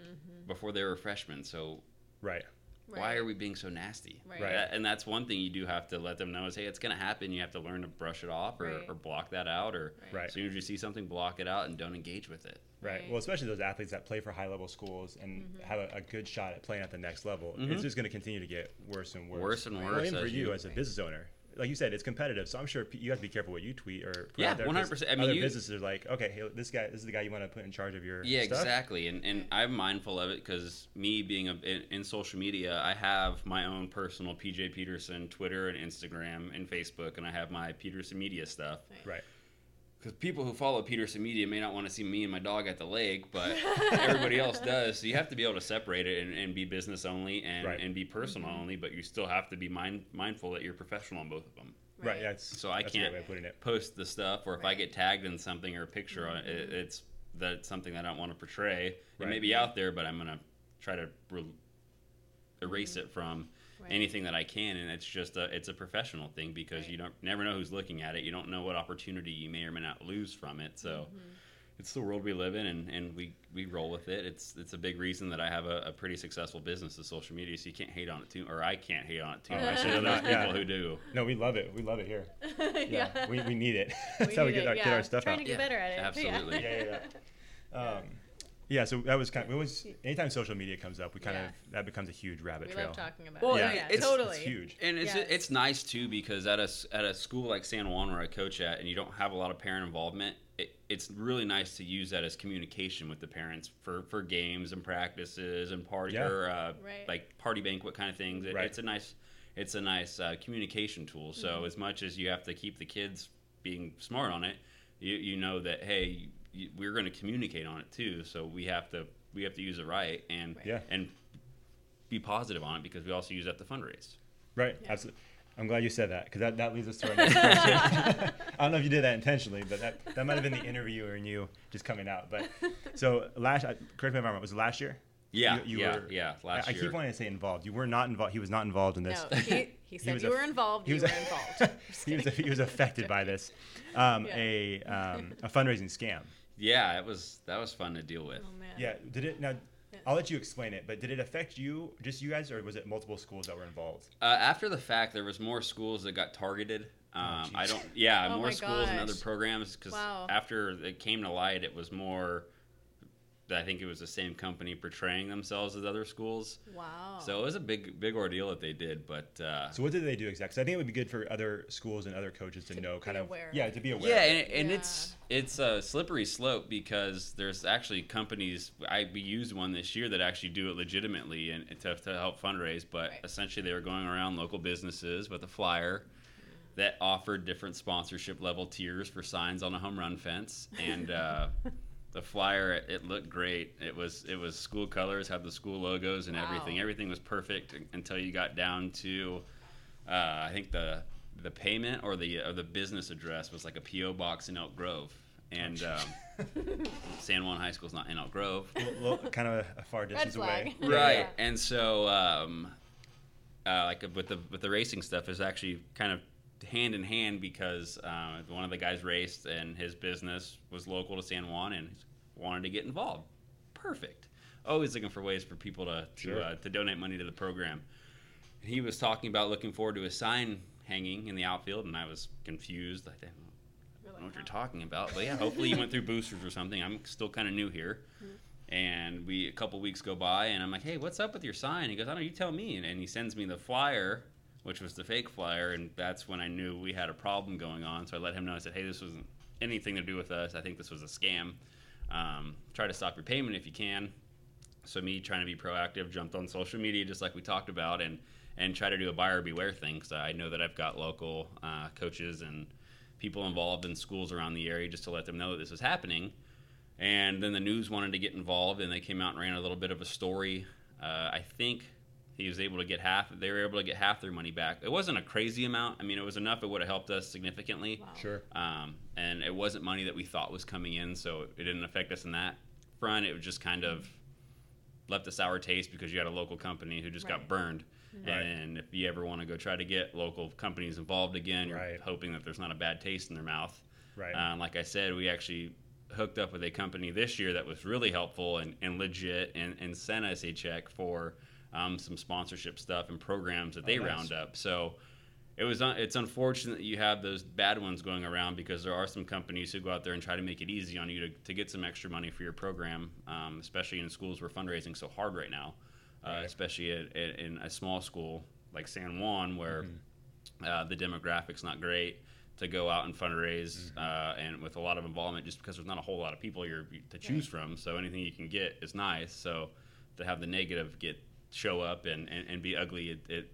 before they were freshmen. So
Right.
Why are we being so nasty?
Right.
Right.
And that's one thing you do have to let them know is, hey, it's going to happen. You have to learn to brush it off or,
Right.
or block that out. Or
Right.
as soon as you see something, block it out and don't engage with it.
Right.
Right.
Well, especially those athletes that play for high level schools and
Mm-hmm.
have a, a good shot at playing at the next level.
Mhm.
It's just going to continue to get worse and worse.
Worse and worse.
Well, even for you
you-
as a business owner, like you said, it's competitive. So I'm sure you have to be careful what you tweet or put
Yeah,
out there, 'cause
100%. I mean,
other
you-
businesses are like, okay, hey, this guy, this is the guy you want to put in charge of your
Yeah,
stuff.
exactly. And and I'm mindful of it because me being a, in, in social media, I have my own personal PJ Petersen Twitter and Instagram and Facebook, and I have my Petersen Media stuff.
Right.
Because people who follow Petersen Media may not want to see me and my dog at the lake, but everybody else does. So you have to be able to separate it and, and be business only and,
Right.
and be personal mm-hmm. only, but you still have to be mind, mindful that you're professional on both of them.
Right.
Right.
Yeah. It's,
So I
that's
can't
way of putting it.
post the stuff, or if I get tagged in something or a picture on it, it, it's that's something that I don't want to portray. It may
Right.
be out there, but I'm gonna try to re- erase mm-hmm. it from
Right.
anything that I can, and it's just a it's a professional thing because
Right.
you don't never know who's looking at it. You don't know what opportunity you may or may not lose from it. So.
Mm-hmm.
It's the world we live in, and, and we, we roll with it. It's it's a big reason that I have a, a pretty successful business of social media. So you can't hate on it too, or I can't hate on it too
Oh,
much.
absolutely
There's
not, yeah.
people who do.
No, we love it. We love it here.
yeah.
Yeah. we, we need it. That's how we get
it,
our, get our stuff
Trying
out.
to get
Yeah,
better at it.
absolutely.
yeah, yeah, yeah. Um, yeah, so that was kind of, it was, anytime social media comes up, we kind
Yeah.
of, that becomes a huge rabbit
We
trail.
love talking about
Well,
it.
yeah,
yeah,
it's-
totally.
It's huge.
And it's
Yes.
it's nice too because at a s- at a school like San Juan where I coach at, and you don't have a lot of parent involvement, it, it's really nice to use that as communication with the parents for, for games and practices and party
Yeah.
or uh,
Right.
like party banquet kind of things. It,
Right.
It's a nice it's a nice uh, communication tool. So
Mm-hmm.
as much as you have to keep the kids being smart on it, you you know that hey you, we're going to communicate on it too. So we have to we have to use it right and
Yeah.
and be positive on it because we also use that to fundraise.
Right.
Yeah.
Absolutely. I'm glad you said that because that, that leads us to our next question. I don't know if you did that intentionally, but that, that might have been the interviewer and you just coming out. But so last, I- correct me if I'm wrong, was it last year?
Yeah,
You- you
yeah,
were-
yeah. Last
I, I keep wanting to say involved. You were not involved. He was not involved in this.
No, he, he said
was
you
a-
were involved.
he
You
was
were involved.
He was
kidding.
he was affected by this, um,
Yeah.
a um, a fundraising scam.
Yeah, it was that was fun to deal with.
Oh man.
Yeah. Did it now? I'll let you explain it. But did it affect you, just you guys, or was it multiple schools that were involved?
Uh, after the fact, there was more schools that got targeted. Um, I don't. Yeah,
Oh
more
my
schools and other programs because
Wow.
after it came to light, it was more. I think it was the same company portraying themselves as other schools.
Wow.
So it was a big, big ordeal that they did. But uh,
So what did they do exactly? I think it would be good for other schools and other coaches to,
To
know,
be
kind of, yeah, to be aware.
Yeah, and, and it's it's a slippery slope because there's actually companies. I we used one this year that actually do it legitimately and to, to help fundraise. But
Right.
essentially, they were going around local businesses with a flyer that offered different sponsorship level tiers for signs on a home run fence, and uh, the flyer it, it looked great. It was it was school colors, had the school logos and everything.
Wow.
Everything was perfect until you got down to uh, I think the the payment or the or the business address was like a PO box in Elk Grove, and um, San Juan High school is not in Elk Grove,
Well, kind of a, a far distance away.
right?
Yeah.
And so um, uh, like with the with the racing stuff is actually kind of hand in hand because uh, one of the guys raced and his business was local to San Juan and wanted to get involved. Perfect. Always looking for ways for people to to,
Sure.
uh, to donate money to the program. And he was talking about looking forward to a sign hanging in the outfield, and I was confused. I didn't I don't know what you're talking about, but yeah, hopefully you went through boosters or something. I'm still kind of new here, and we a couple weeks go by, and I'm like, "Hey, what's up with your sign?" He goes, "I don't know. You tell me." And, and he sends me the flyer, which was the fake flyer, and that's when I knew we had a problem going on. So I let him know. I said, "Hey, this wasn't anything to do with us. I think this was a scam. Um, try to stop your payment if you can." So me trying to be proactive, jumped on social media just like we talked about, and and try to do a buyer beware thing because I know that I've got local uh, coaches and people involved in schools around the area just to let them know that this was happening. And then the news wanted to get involved, and they came out and ran a little bit of a story. Uh, I think he was able to get half. They were able to get half their money back. It wasn't a crazy amount. I mean, it was enough. It would have helped us significantly.
Wow.
Sure.
Um, and it wasn't money that we thought was coming in, so it didn't affect us in that front. It was just kind of left a sour taste because you had a local company who just got
Right.
burned.
Right.
And if you ever want to go try to get local companies involved again, you're
Right.
hoping that there's not a bad taste in their mouth.
Right.
Um, like I said, we actually hooked up with a company this year that was really helpful and, and legit and, and sent us a check for um, some sponsorship stuff and programs that they
Oh, nice.
round up. So it was un- it's unfortunate that you have those bad ones going around because there are some companies who go out there and try to make it easy on you to, to get some extra money for your program, um, especially in schools where fundraising so hard right now, uh,
Right.
especially at, at, in a small school like San Juan where
Mm-hmm.
uh, the demographics not great to go out and fundraise
Mm-hmm.
uh, and with a lot of involvement just because there's not a whole lot of people here to choose from so anything you can get is nice so to have the negative get show up and, and, and be ugly it, it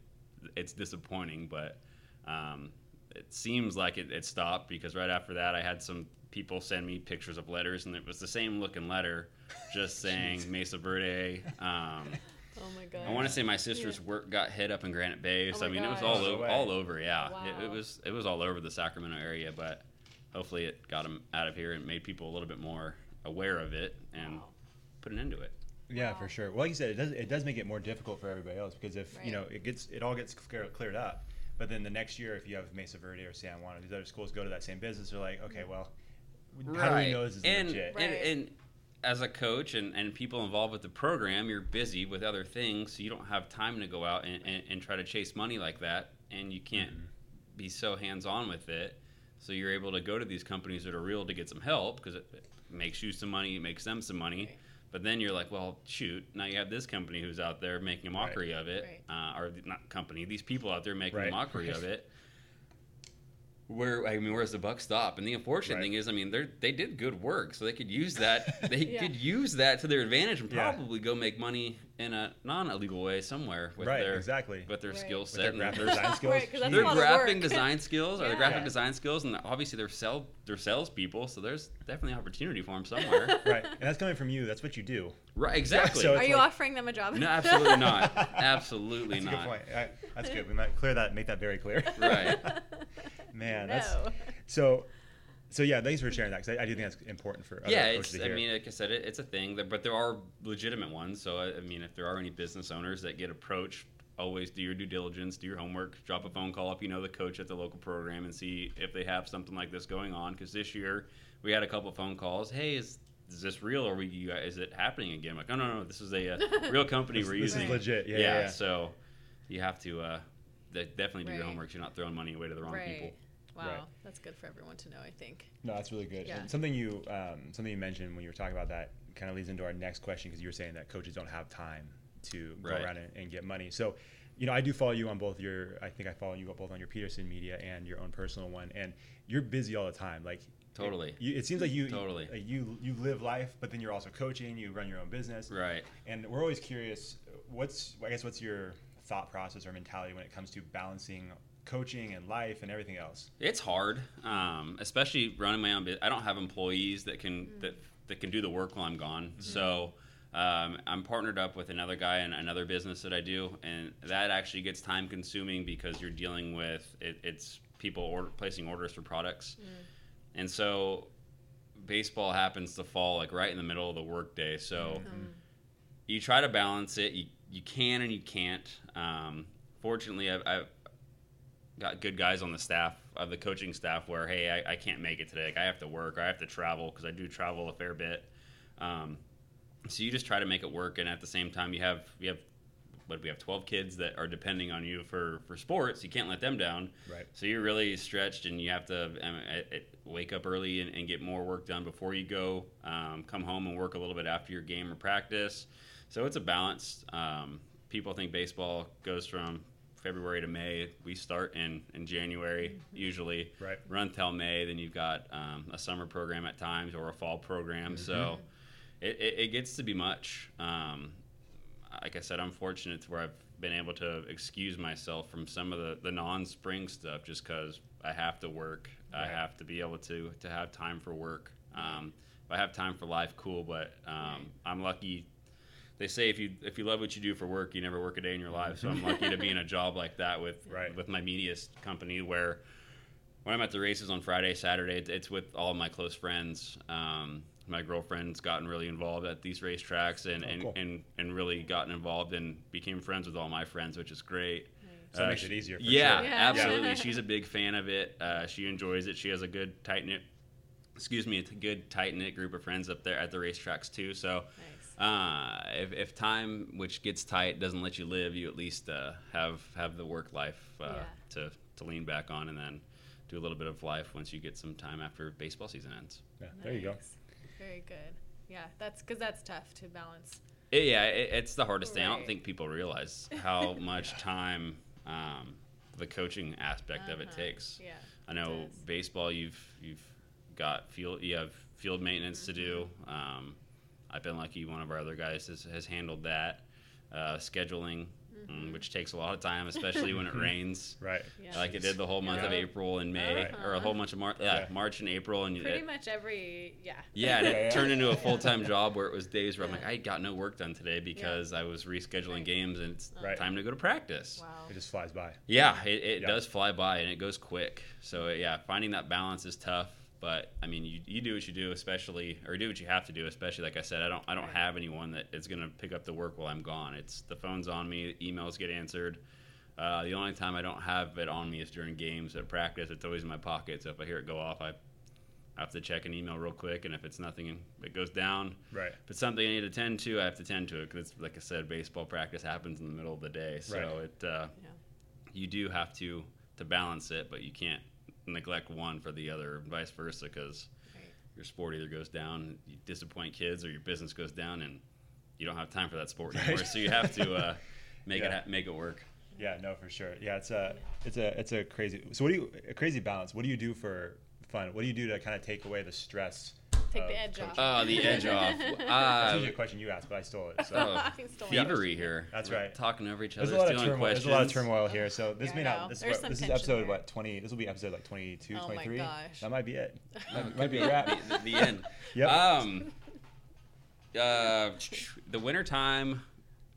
it's disappointing but um, it seems like it, it stopped because right after that I had some people send me pictures of letters and it was the same looking letter just saying Mesa Verde um,
Oh my god.
I want to say my sister's work got hit up in Granite Bay,
Oh
so I
my
mean it was all over, all over. Yeah, it, it was it was all over the Sacramento area, but hopefully it got them out of here and made people a little bit more aware of it and
Wow.
put an end to it.
Yeah, for sure. Well, like you said, it does it does make it more difficult for everybody else because if you know it gets it all gets clear, cleared up, but then the next year if you have Mesa Verde or San Juan, or these other schools go to that same business, they're like, okay, well, how do we know this is
and,
legit?
And, and as a coach and, and people involved with the program, you're busy with other things, so you don't have time to go out and, and, and try to chase money like that, and you can't
Mm-hmm.
be so hands on with it. So you're able to go to these companies that are real to get some help because it, it makes you some money, it makes them some money.
Right.
But then you're like, well, shoot, now you have this company who's out there making a mockery of it, uh, or not company, these people out there making a mockery of it. Where I mean, where's the buck stop? And the unfortunate
Right.
thing is, I mean, they they did good work, so they could use that. They
Yeah.
could use that to their advantage and
Yeah.
probably go make money in a non-illegal way somewhere with
right,
their
exactly.
with their
Right.
skill
With
set.
their
and
graphic
their-
design skills.
Right, 'cause that's a
their graphic design skills or the
Yeah.
graphic
Yeah.
design skills, and obviously they're sell they're salespeople, so there's definitely opportunity for them somewhere.
right, and that's coming from you. That's what you do.
right, exactly.
so
Are you
like-
offering them a job?
no, absolutely not. Absolutely
That's a
not.
good point. I, that's good. We might clear that, make that very clear.
Right.
Man,
no.
that's so. So yeah, thanks for sharing that because I, I do think that's important for other
yeah,
coaches
it's.
to
I mean, like I said, it, it's a thing, that, but there are legitimate ones. So I, I mean, if there are any business owners that get approached, always do your due diligence, do your homework, drop a phone call if you know the coach at the local program, and see if they have something like this going on. Because this year we had a couple phone calls. Hey, is is this real or we, you, is it happening again? I'm like, oh no, no, this is a, uh real company
This-
we're
this is
using.
legit. Yeah, yeah, yeah.
So you have to uh, definitely do your homework. So you're not throwing money away to the wrong
right.
people.
Wow,
Right.
that's good for everyone to know. I think.
No, that's really good.
Yeah.
And something you um, something you mentioned when you were talking about that kind of leads into our next question because you were saying that coaches don't have time to
Right.
go around and, and get money. So, you know, I do follow you on both your. I think I follow you both on your Petersen media and your own personal one, and you're busy all the time. Like
Totally.
It, you, it seems like you
Totally.
like you you live life, but then you're also coaching. You run your own business.
Right.
And we're always curious. What's I guess what's your thought process or mentality when it comes to balancing coaching and life and everything else?
It's hard, um, especially running my own business. I don't have employees that can that that can do the work while I'm gone. So um, I'm partnered up with another guy in another business that I do, and that actually gets time consuming because you're dealing with it, it's people order, placing orders for products, and so baseball happens to fall like right in the middle of the workday. So you try to balance it. You you can and you can't. Um, fortunately, I've, I've got good guys on the staff of the coaching staff where hey, I, I can't make it today. Like, I have to work. Or I have to travel because I do travel a fair bit. Um, so you just try to make it work, and at the same time, you have you have what we have 12 kids that are depending on you for for sports. You can't let them down.
Right.
So you're really stretched, and you have to um, wake up early and, and, get more work done before you go. Um, come home and work a little bit after your game or practice. So it's a balance. Um, people think baseball goes from February to May. We start in, in January usually.
Right.
Run till May. Then you've got um, a summer program at times or a fall program.
Mm-hmm.
So it, it, it, gets to be much. Um, like I said, I'm fortunate to where I've been able to excuse myself from some of the, the non-spring stuff just because I have to work. Right. I have to be able to to have time for work. Um, if I have time for life, cool. But um, I'm lucky. They say if you if you love what you do for work, you never work a day in your life. So I'm lucky to be in a job like that with
right.
with my media company where when I'm at the races on Friday, Saturday, it's with all of my close friends. Um, my girlfriend's gotten really involved at these racetracks and,
Oh,
and,
cool.
and, and really gotten involved and became friends with all my friends, which is great.
So that
Uh,
makes it easier for
yeah,
sure.
Yeah.
absolutely. She's a big fan of it. Uh, she enjoys it. She has a good tight knit, excuse me, a good tight knit group of friends up there at the racetracks too. So,
Nice.
Uh, if, if time, which gets tight, doesn't let you live, you at least uh, have have the work life uh,
Yeah.
to to lean back on, and then do a little bit of life once you get some time after baseball season ends.
Yeah, there you go.
Very good. Yeah, that's because that's tough to balance.
It- yeah, it, it's the hardest thing. I don't think people realize how much time um, the coaching aspect of it
Uh-huh.
takes.
Yeah.
I know baseball. You've you've got field. You have field maintenance to do. Um, I've been lucky. One of our other guys has, has handled that. Uh, scheduling,
Mm-hmm.
mm, which takes a lot of time, especially when it rains.
Right.
Yeah.
Like it did the whole month of April and May,
Right.
or a whole bunch of March. Yeah,
Yeah.
March and April, and
Pretty
it,
much every yeah.
yeah, and it
Yeah, yeah.
turned into a full time job where it was days where I'm like, I got no work done today because I was rescheduling
Right.
games and it's
Right.
time to go to practice.
Wow.
It just flies by.
Yeah, it, it
Yeah.
does fly by and it goes quick. So yeah, finding that balance is tough. But I mean, you, you do what you do, especially, or do what you have to do, especially. Like I said, I don't I don't have anyone that is going to pick up the work while I'm gone. It's the phone's on me, emails get answered. Uh, the only time I don't have it on me is during games at practice. It's always in my pocket. So if I hear it go off, I have to check an email real quick. And if it's nothing, it goes down.
Right.
If it's something I need to tend to, I have to tend to it because, like I said, baseball practice happens in the middle of the day. So
Right.
it uh,
Yeah.
you do have to to balance it, but you can't neglect one for the other, and vice versa, because
Right.
your sport either goes down, you disappoint kids, or your business goes down, and you don't have time for that sport
Right.
anymore. so you have to uh, make
Yeah.
it ha- make it work.
Yeah, no, for sure. Yeah, it's a it's a it's a crazy. So what do you a crazy balance? What do you do for fun? What do you do to kind of take away the stress?
Take the edge
coaching?
off.
Oh, the edge off.
That's
Uh,
usually a question you asked, but I stole it. So.
oh,
I stole it.
thievery here.
That's
We're
right.
Talking over each other,
There's a lot of
stealing
turmoil.
questions.
There's a lot of turmoil here. So this
Yeah,
may not.
know.
This, is what, this is episode
here.
what 20. This will be episode like 22,
Oh my
23.
gosh.
That might be it. Might, might be a wrap.
the, the end.
Yep.
Um, uh, the winter time,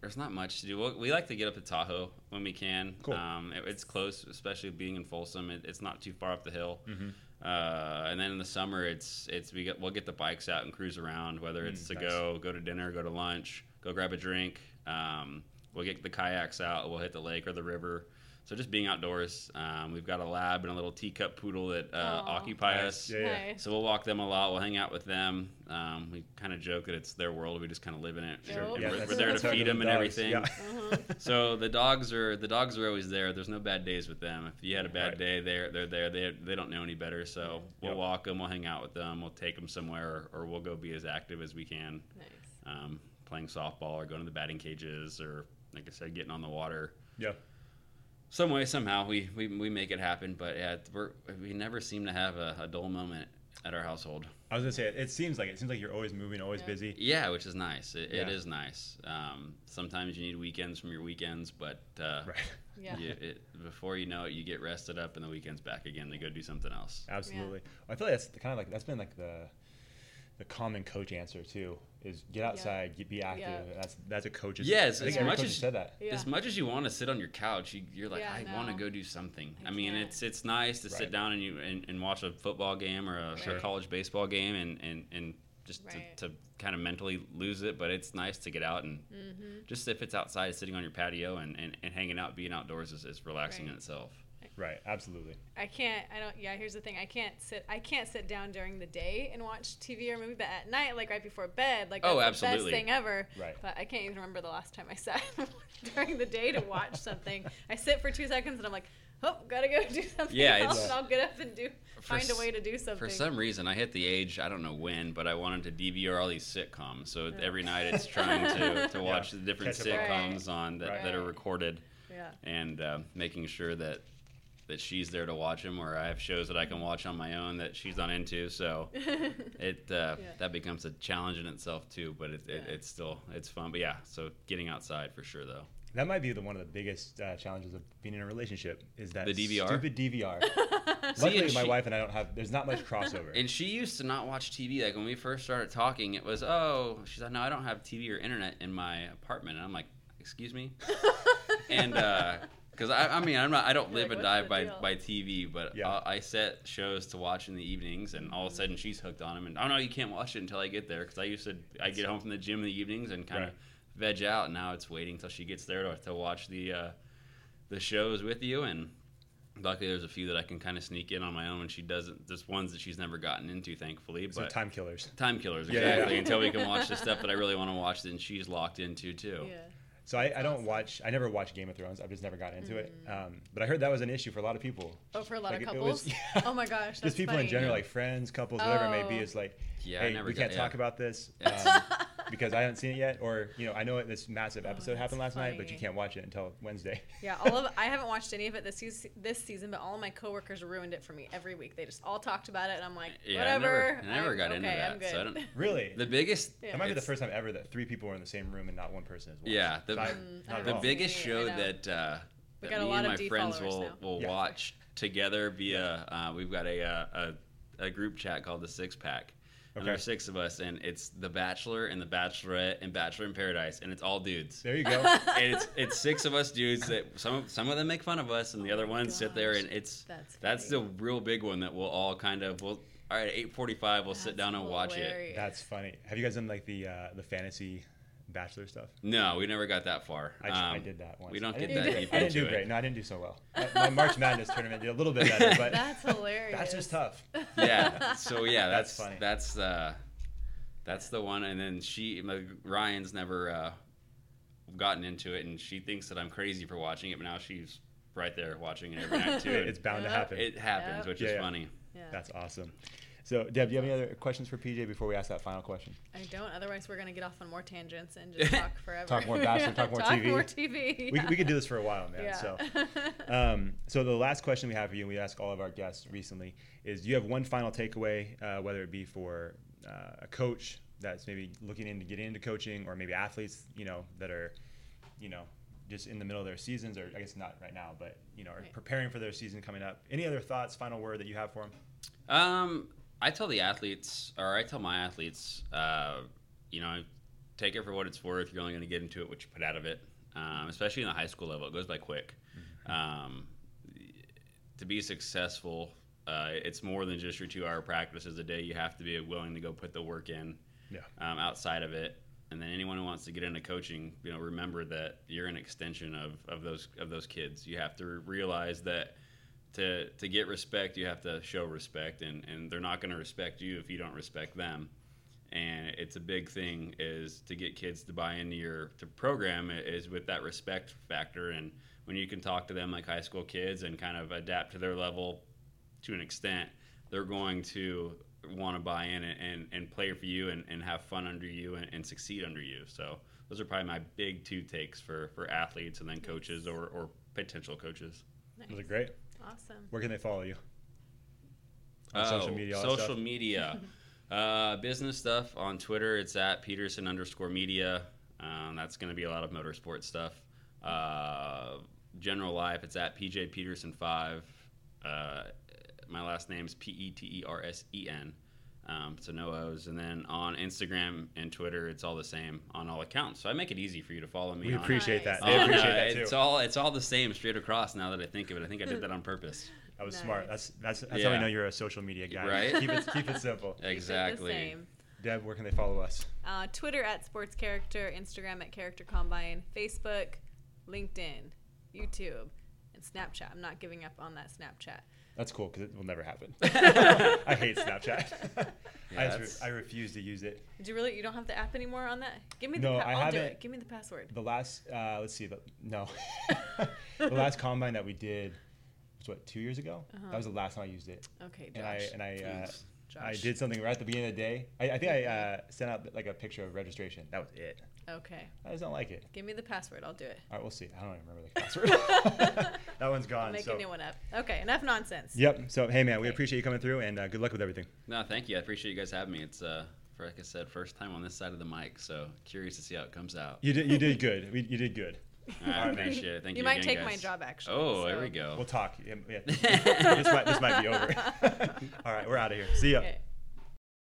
there's not much to do. We- We like to get up to Tahoe when we can.
Cool.
Um, it- it's close, especially being in Folsom. It, it's not too far up the hill.
Mm-hmm.
Uh, and then in the summer, it's it's we get we'll get the bikes out and cruise around. Whether it's
Mm,
to
nice.
go go to dinner, go to lunch, go grab a drink. Um, we'll get the kayaks out. We'll hit the lake or the river. So just being outdoors. Um, we've got a lab and a little teacup poodle that uh, occupy
Nice.
us.
Yeah, yeah.
Nice.
So we'll walk them a lot. We'll hang out with them. Um, we kind of joke that it's their world. We just kind of live in it.
Sure. Yeah,
we're, we're there to
that's how it
feed them
with
and everything.
Yeah.
Uh-huh.
So the dogs are the dogs are always there. There's no bad days with them. If you had a bad
Right.
day, they're they're there. They they don't know any better. So we'll
Yep.
walk them. We'll hang out with them. We'll take them somewhere, or, or we'll go be as active as we can,
Nice.
um, playing softball or going to the batting cages, or like I said, getting on the water
Yeah.
Some way somehow we, we, we make it happen but yeah we're, we never seem to have a, a dull moment at our household
I was gonna say it, it seems like it seems like you're always moving, always
Yeah.
busy.
yeah which is nice it, it
Yeah.
is nice um, sometimes you need weekends from your weekends but uh,
Right.
Yeah.
you, it, before you know it you get rested up and the weekend's back again to go do something else
Absolutely. I feel like that's kind of like that's been like the the common coach answer too is get outside, get, be active.
Yeah.
That's that's a coach's.
Yes,
I
as much as-
said that.
Yeah.
As much as you want to sit on your couch, you, you're like,
Yeah,
I
no.
want to go do something. I,
I
mean,
can't.
it's it's nice to sit down and you and, and watch a football game or a,
Sure.
a college baseball game and, and, and just
Right.
to, to kind of mentally lose it. But it's nice to get out and
Mm-hmm.
just if it's outside, sitting on your patio and, and, and hanging out, being outdoors is, is relaxing in itself.
Right. Absolutely.
I can't. I don't. Yeah. Here's the thing. I can't sit. I can't sit down during the day and watch TV or movie, but at night, like right before bed, like that's
Oh,
the
absolutely.
best thing ever.
Right.
But I can't even remember the last time I sat during the day to watch something. I sit for two seconds and I'm like, oh, gotta go do something
Yeah,
else. and I'll get up and do
For
find a way to do something.
For some reason, I hit the age I don't know when, but I wanted to DVR all these sitcoms. So every night it's trying to, to watch the different
Catch up
on-
sitcoms on that,
Right.
that are recorded
yeah.
and uh, making sure that that she's there to watch them, or I have shows that I can watch on my own that she's not into. So it uh,
Yeah.
that becomes a challenge in itself too. But it, it,
Yeah.
it's still it's fun. But yeah, so getting outside for sure though.
That might be the one of the biggest uh, challenges of being in a relationship is that
The DVR?
stupid DVR.
See,
Luckily,
and
my wife and I don't have. There's not much crossover.
And she used to not watch TV. Like when we first started talking, it was, oh, she's like, no, I don't have TV or internet in my apartment. And I'm like, excuse me? and because I, I mean, I'm not, I don't
You're
live
like,
and die by,
deal?"
by TV, but
Yeah.
I, I set shows to watch in the evenings, and all of a sudden she's hooked on them. And oh no, you can't watch it until I get there because I used to, I get home from the gym in the evenings and kind of
Right.
veg out. And now it's waiting until she gets there to, to watch the uh, the shows with you and. Luckily, there's a few that I can kind of sneak in on my own, and she doesn't. There's ones that she's never gotten into, thankfully.
so
But
time killers.
time killers,
Yeah,
exactly.
yeah.
Until we can watch the stuff that I really want to watch, then she's locked into too.
Yeah.
So I, I don't watch. I never watched Game of Thrones. I've just never got into it. Um, but I heard that was an issue for a lot of people.
Oh, for a lot
Like,
of
it was-
couples.
yeah.
Oh my gosh. That's
Just people
funny.
in general, like friends, couples, whatever it may be.
Oh.
It's like,
Yeah,
hey,
never
we
got-
can't talk about this
Yes.
um, because I haven't seen it yet, or you know, I know this massive episode
that's
happened last night, but you can't watch it until Wednesday.
Yeah, all of I haven't watched any of it this season, this season, but all of my coworkers ruined it for me every week. They just all talked about it, and I'm like,
Yeah,
whatever.
I never
I'm-
got into that,
I'm good.
so I don't-
Really?
The biggest,
Yeah.
That might be the first time ever that three people were in the same room and not one person is.
Yeah, the-
so I-
Mm,
not at
I
the biggest show that uh, that
got a
me
lot
and my friends will
now.
will
Yeah.
watch together via. Uh, we've got a, uh, a a group chat called the Six Pack. And
Okay.
there's six of us, and it's The Bachelor and The Bachelorette and Bachelor in Paradise, and it's all dudes.
There you go.
and it's it's six of us dudes that some some of them make fun of us, and the other ones sit there, and it's
That's
that's the real big one that we'll all kind of we'll. All right, eight forty-five, we'll sit down and watch it.
That's funny. Have you guys done like the uh, the fantasy bachelor stuff?
No, we never got that far.
I, tr- I
Um,
did that once.
We don't get that
do-
deep
I didn't do
into
great.
it.
No, I didn't do so well. My, my March Madness tournament did a little bit better, but
That's hilarious.
that's just tough.
yeah. So yeah,
That's
that's
funny.
that's uh, that's the one. And then she, Ryan's never uh, gotten into it, and she thinks that I'm crazy for watching it, but now she's right there watching it every night too.
it's bound to happen.
it happens,
Yep.
which
Yeah,
is
yeah.
funny.
Yeah.
That's awesome. So, Deb, do you have any other questions for PJ before we ask that final question?
I don't. Otherwise, we're gonna get off on more tangents and just talk forever.
Talk more Bachelor, talk more
talk
TV.
more TV.
We, we could do this for a while, man.
Yeah.
So, um, so the last question we have for you, and we ask all of our guests recently, is: Do you have one final takeaway, uh, whether it be for uh, a coach that's maybe looking into getting into coaching, or maybe athletes, you know, that are, you know, just in the middle of their seasons, or I guess not right now, but you know, are
Right.
preparing for their season coming up. Any other thoughts, final word that you have for them?
Um, I tell the athletes, or I tell my athletes, uh, you know, take it for what it's worth. You're only going to get into it what you put out of it, um, especially in the high school level. It goes by quick. Um, to be successful, uh, it's more than just your two-hour practices a day. You have to be willing to go put the work in
Yeah.
um, outside of it. And then anyone who wants to get into coaching, you know, remember that you're an extension of, of those of those kids. You have to realize that to to get respect, you have to show respect, and, and they're not going to respect you if you don't respect them. And it's a big thing is to get kids to buy into your to program is with that respect factor. And when you can talk to them like high school kids and kind of adapt to their level to an extent, they're going to want to buy in and, and, and play for you and, and have fun under you and, and succeed under you. So those are probably my big two takes for, for athletes and then coaches or, or potential coaches.
Was it great?
Awesome.
Where can they follow you? On social
Oh,
media, all
Social
stuff?
media. uh, business stuff on Twitter. It's at Petersen underscore media. Um, that's going to be a lot of motorsport stuff. Uh, general life. It's at PJ Petersen five. Uh, my last name is P E T E R S E N. Um, so no O's. And then on Instagram and Twitter, it's all the same on all accounts. So I make it easy for you to follow me.
We
on,
appreciate
Nice.
that. They
on,
appreciate
uh,
that too.
It's all it's all the same straight across. Now that I think of it, I think I did that on purpose.
That was smart.
Nice.
That's that's that's how we know you're a social media guy.
Right?
keep it keep it simple.
Keep it the
Exactly.
same.
Deb, where can they follow us?
Uh, Twitter at Sports Character, Instagram at Character Combine, Facebook, LinkedIn, YouTube, and Snapchat. I'm not giving up on that Snapchat.
That's cool because it will never happen. I hate Snapchat.
Yeah,
I, re- I refuse to use it.
Did you really? You don't have the app anymore on that? Give me the.
No,
pa-
I
I'll do
haven't-
it. Give me the password.
The last, uh, let's see, the, no, the last combine that we did was what two years ago. That was the last time I used it,
Okay, Josh.
and I and I uh,
Jeez.
I did something right at the beginning of the day. I, I think I uh, sent out like a picture of registration. That was it.
Okay,
I just don't like it.
give me the password. I'll do it.
All right, we'll see. I don't even remember the password. that one's
I'll
gone.
make
so.
a new one up. Okay, enough nonsense.
Yep. So hey, man, we appreciate you coming through, and uh, good luck with everything.
No, thank you. I appreciate you guys having me. It's uh, for like I said, first time on this side of the mic, so curious to see how it comes out.
You did. You did good. We, you did good.
All right, I
man.
appreciate it. Thank
You
you.
might
again,
take my job, actually,
Oh, there we go.
We'll talk. Yeah, yeah. this might this might be over. All right, we're out of here. See ya.
Okay.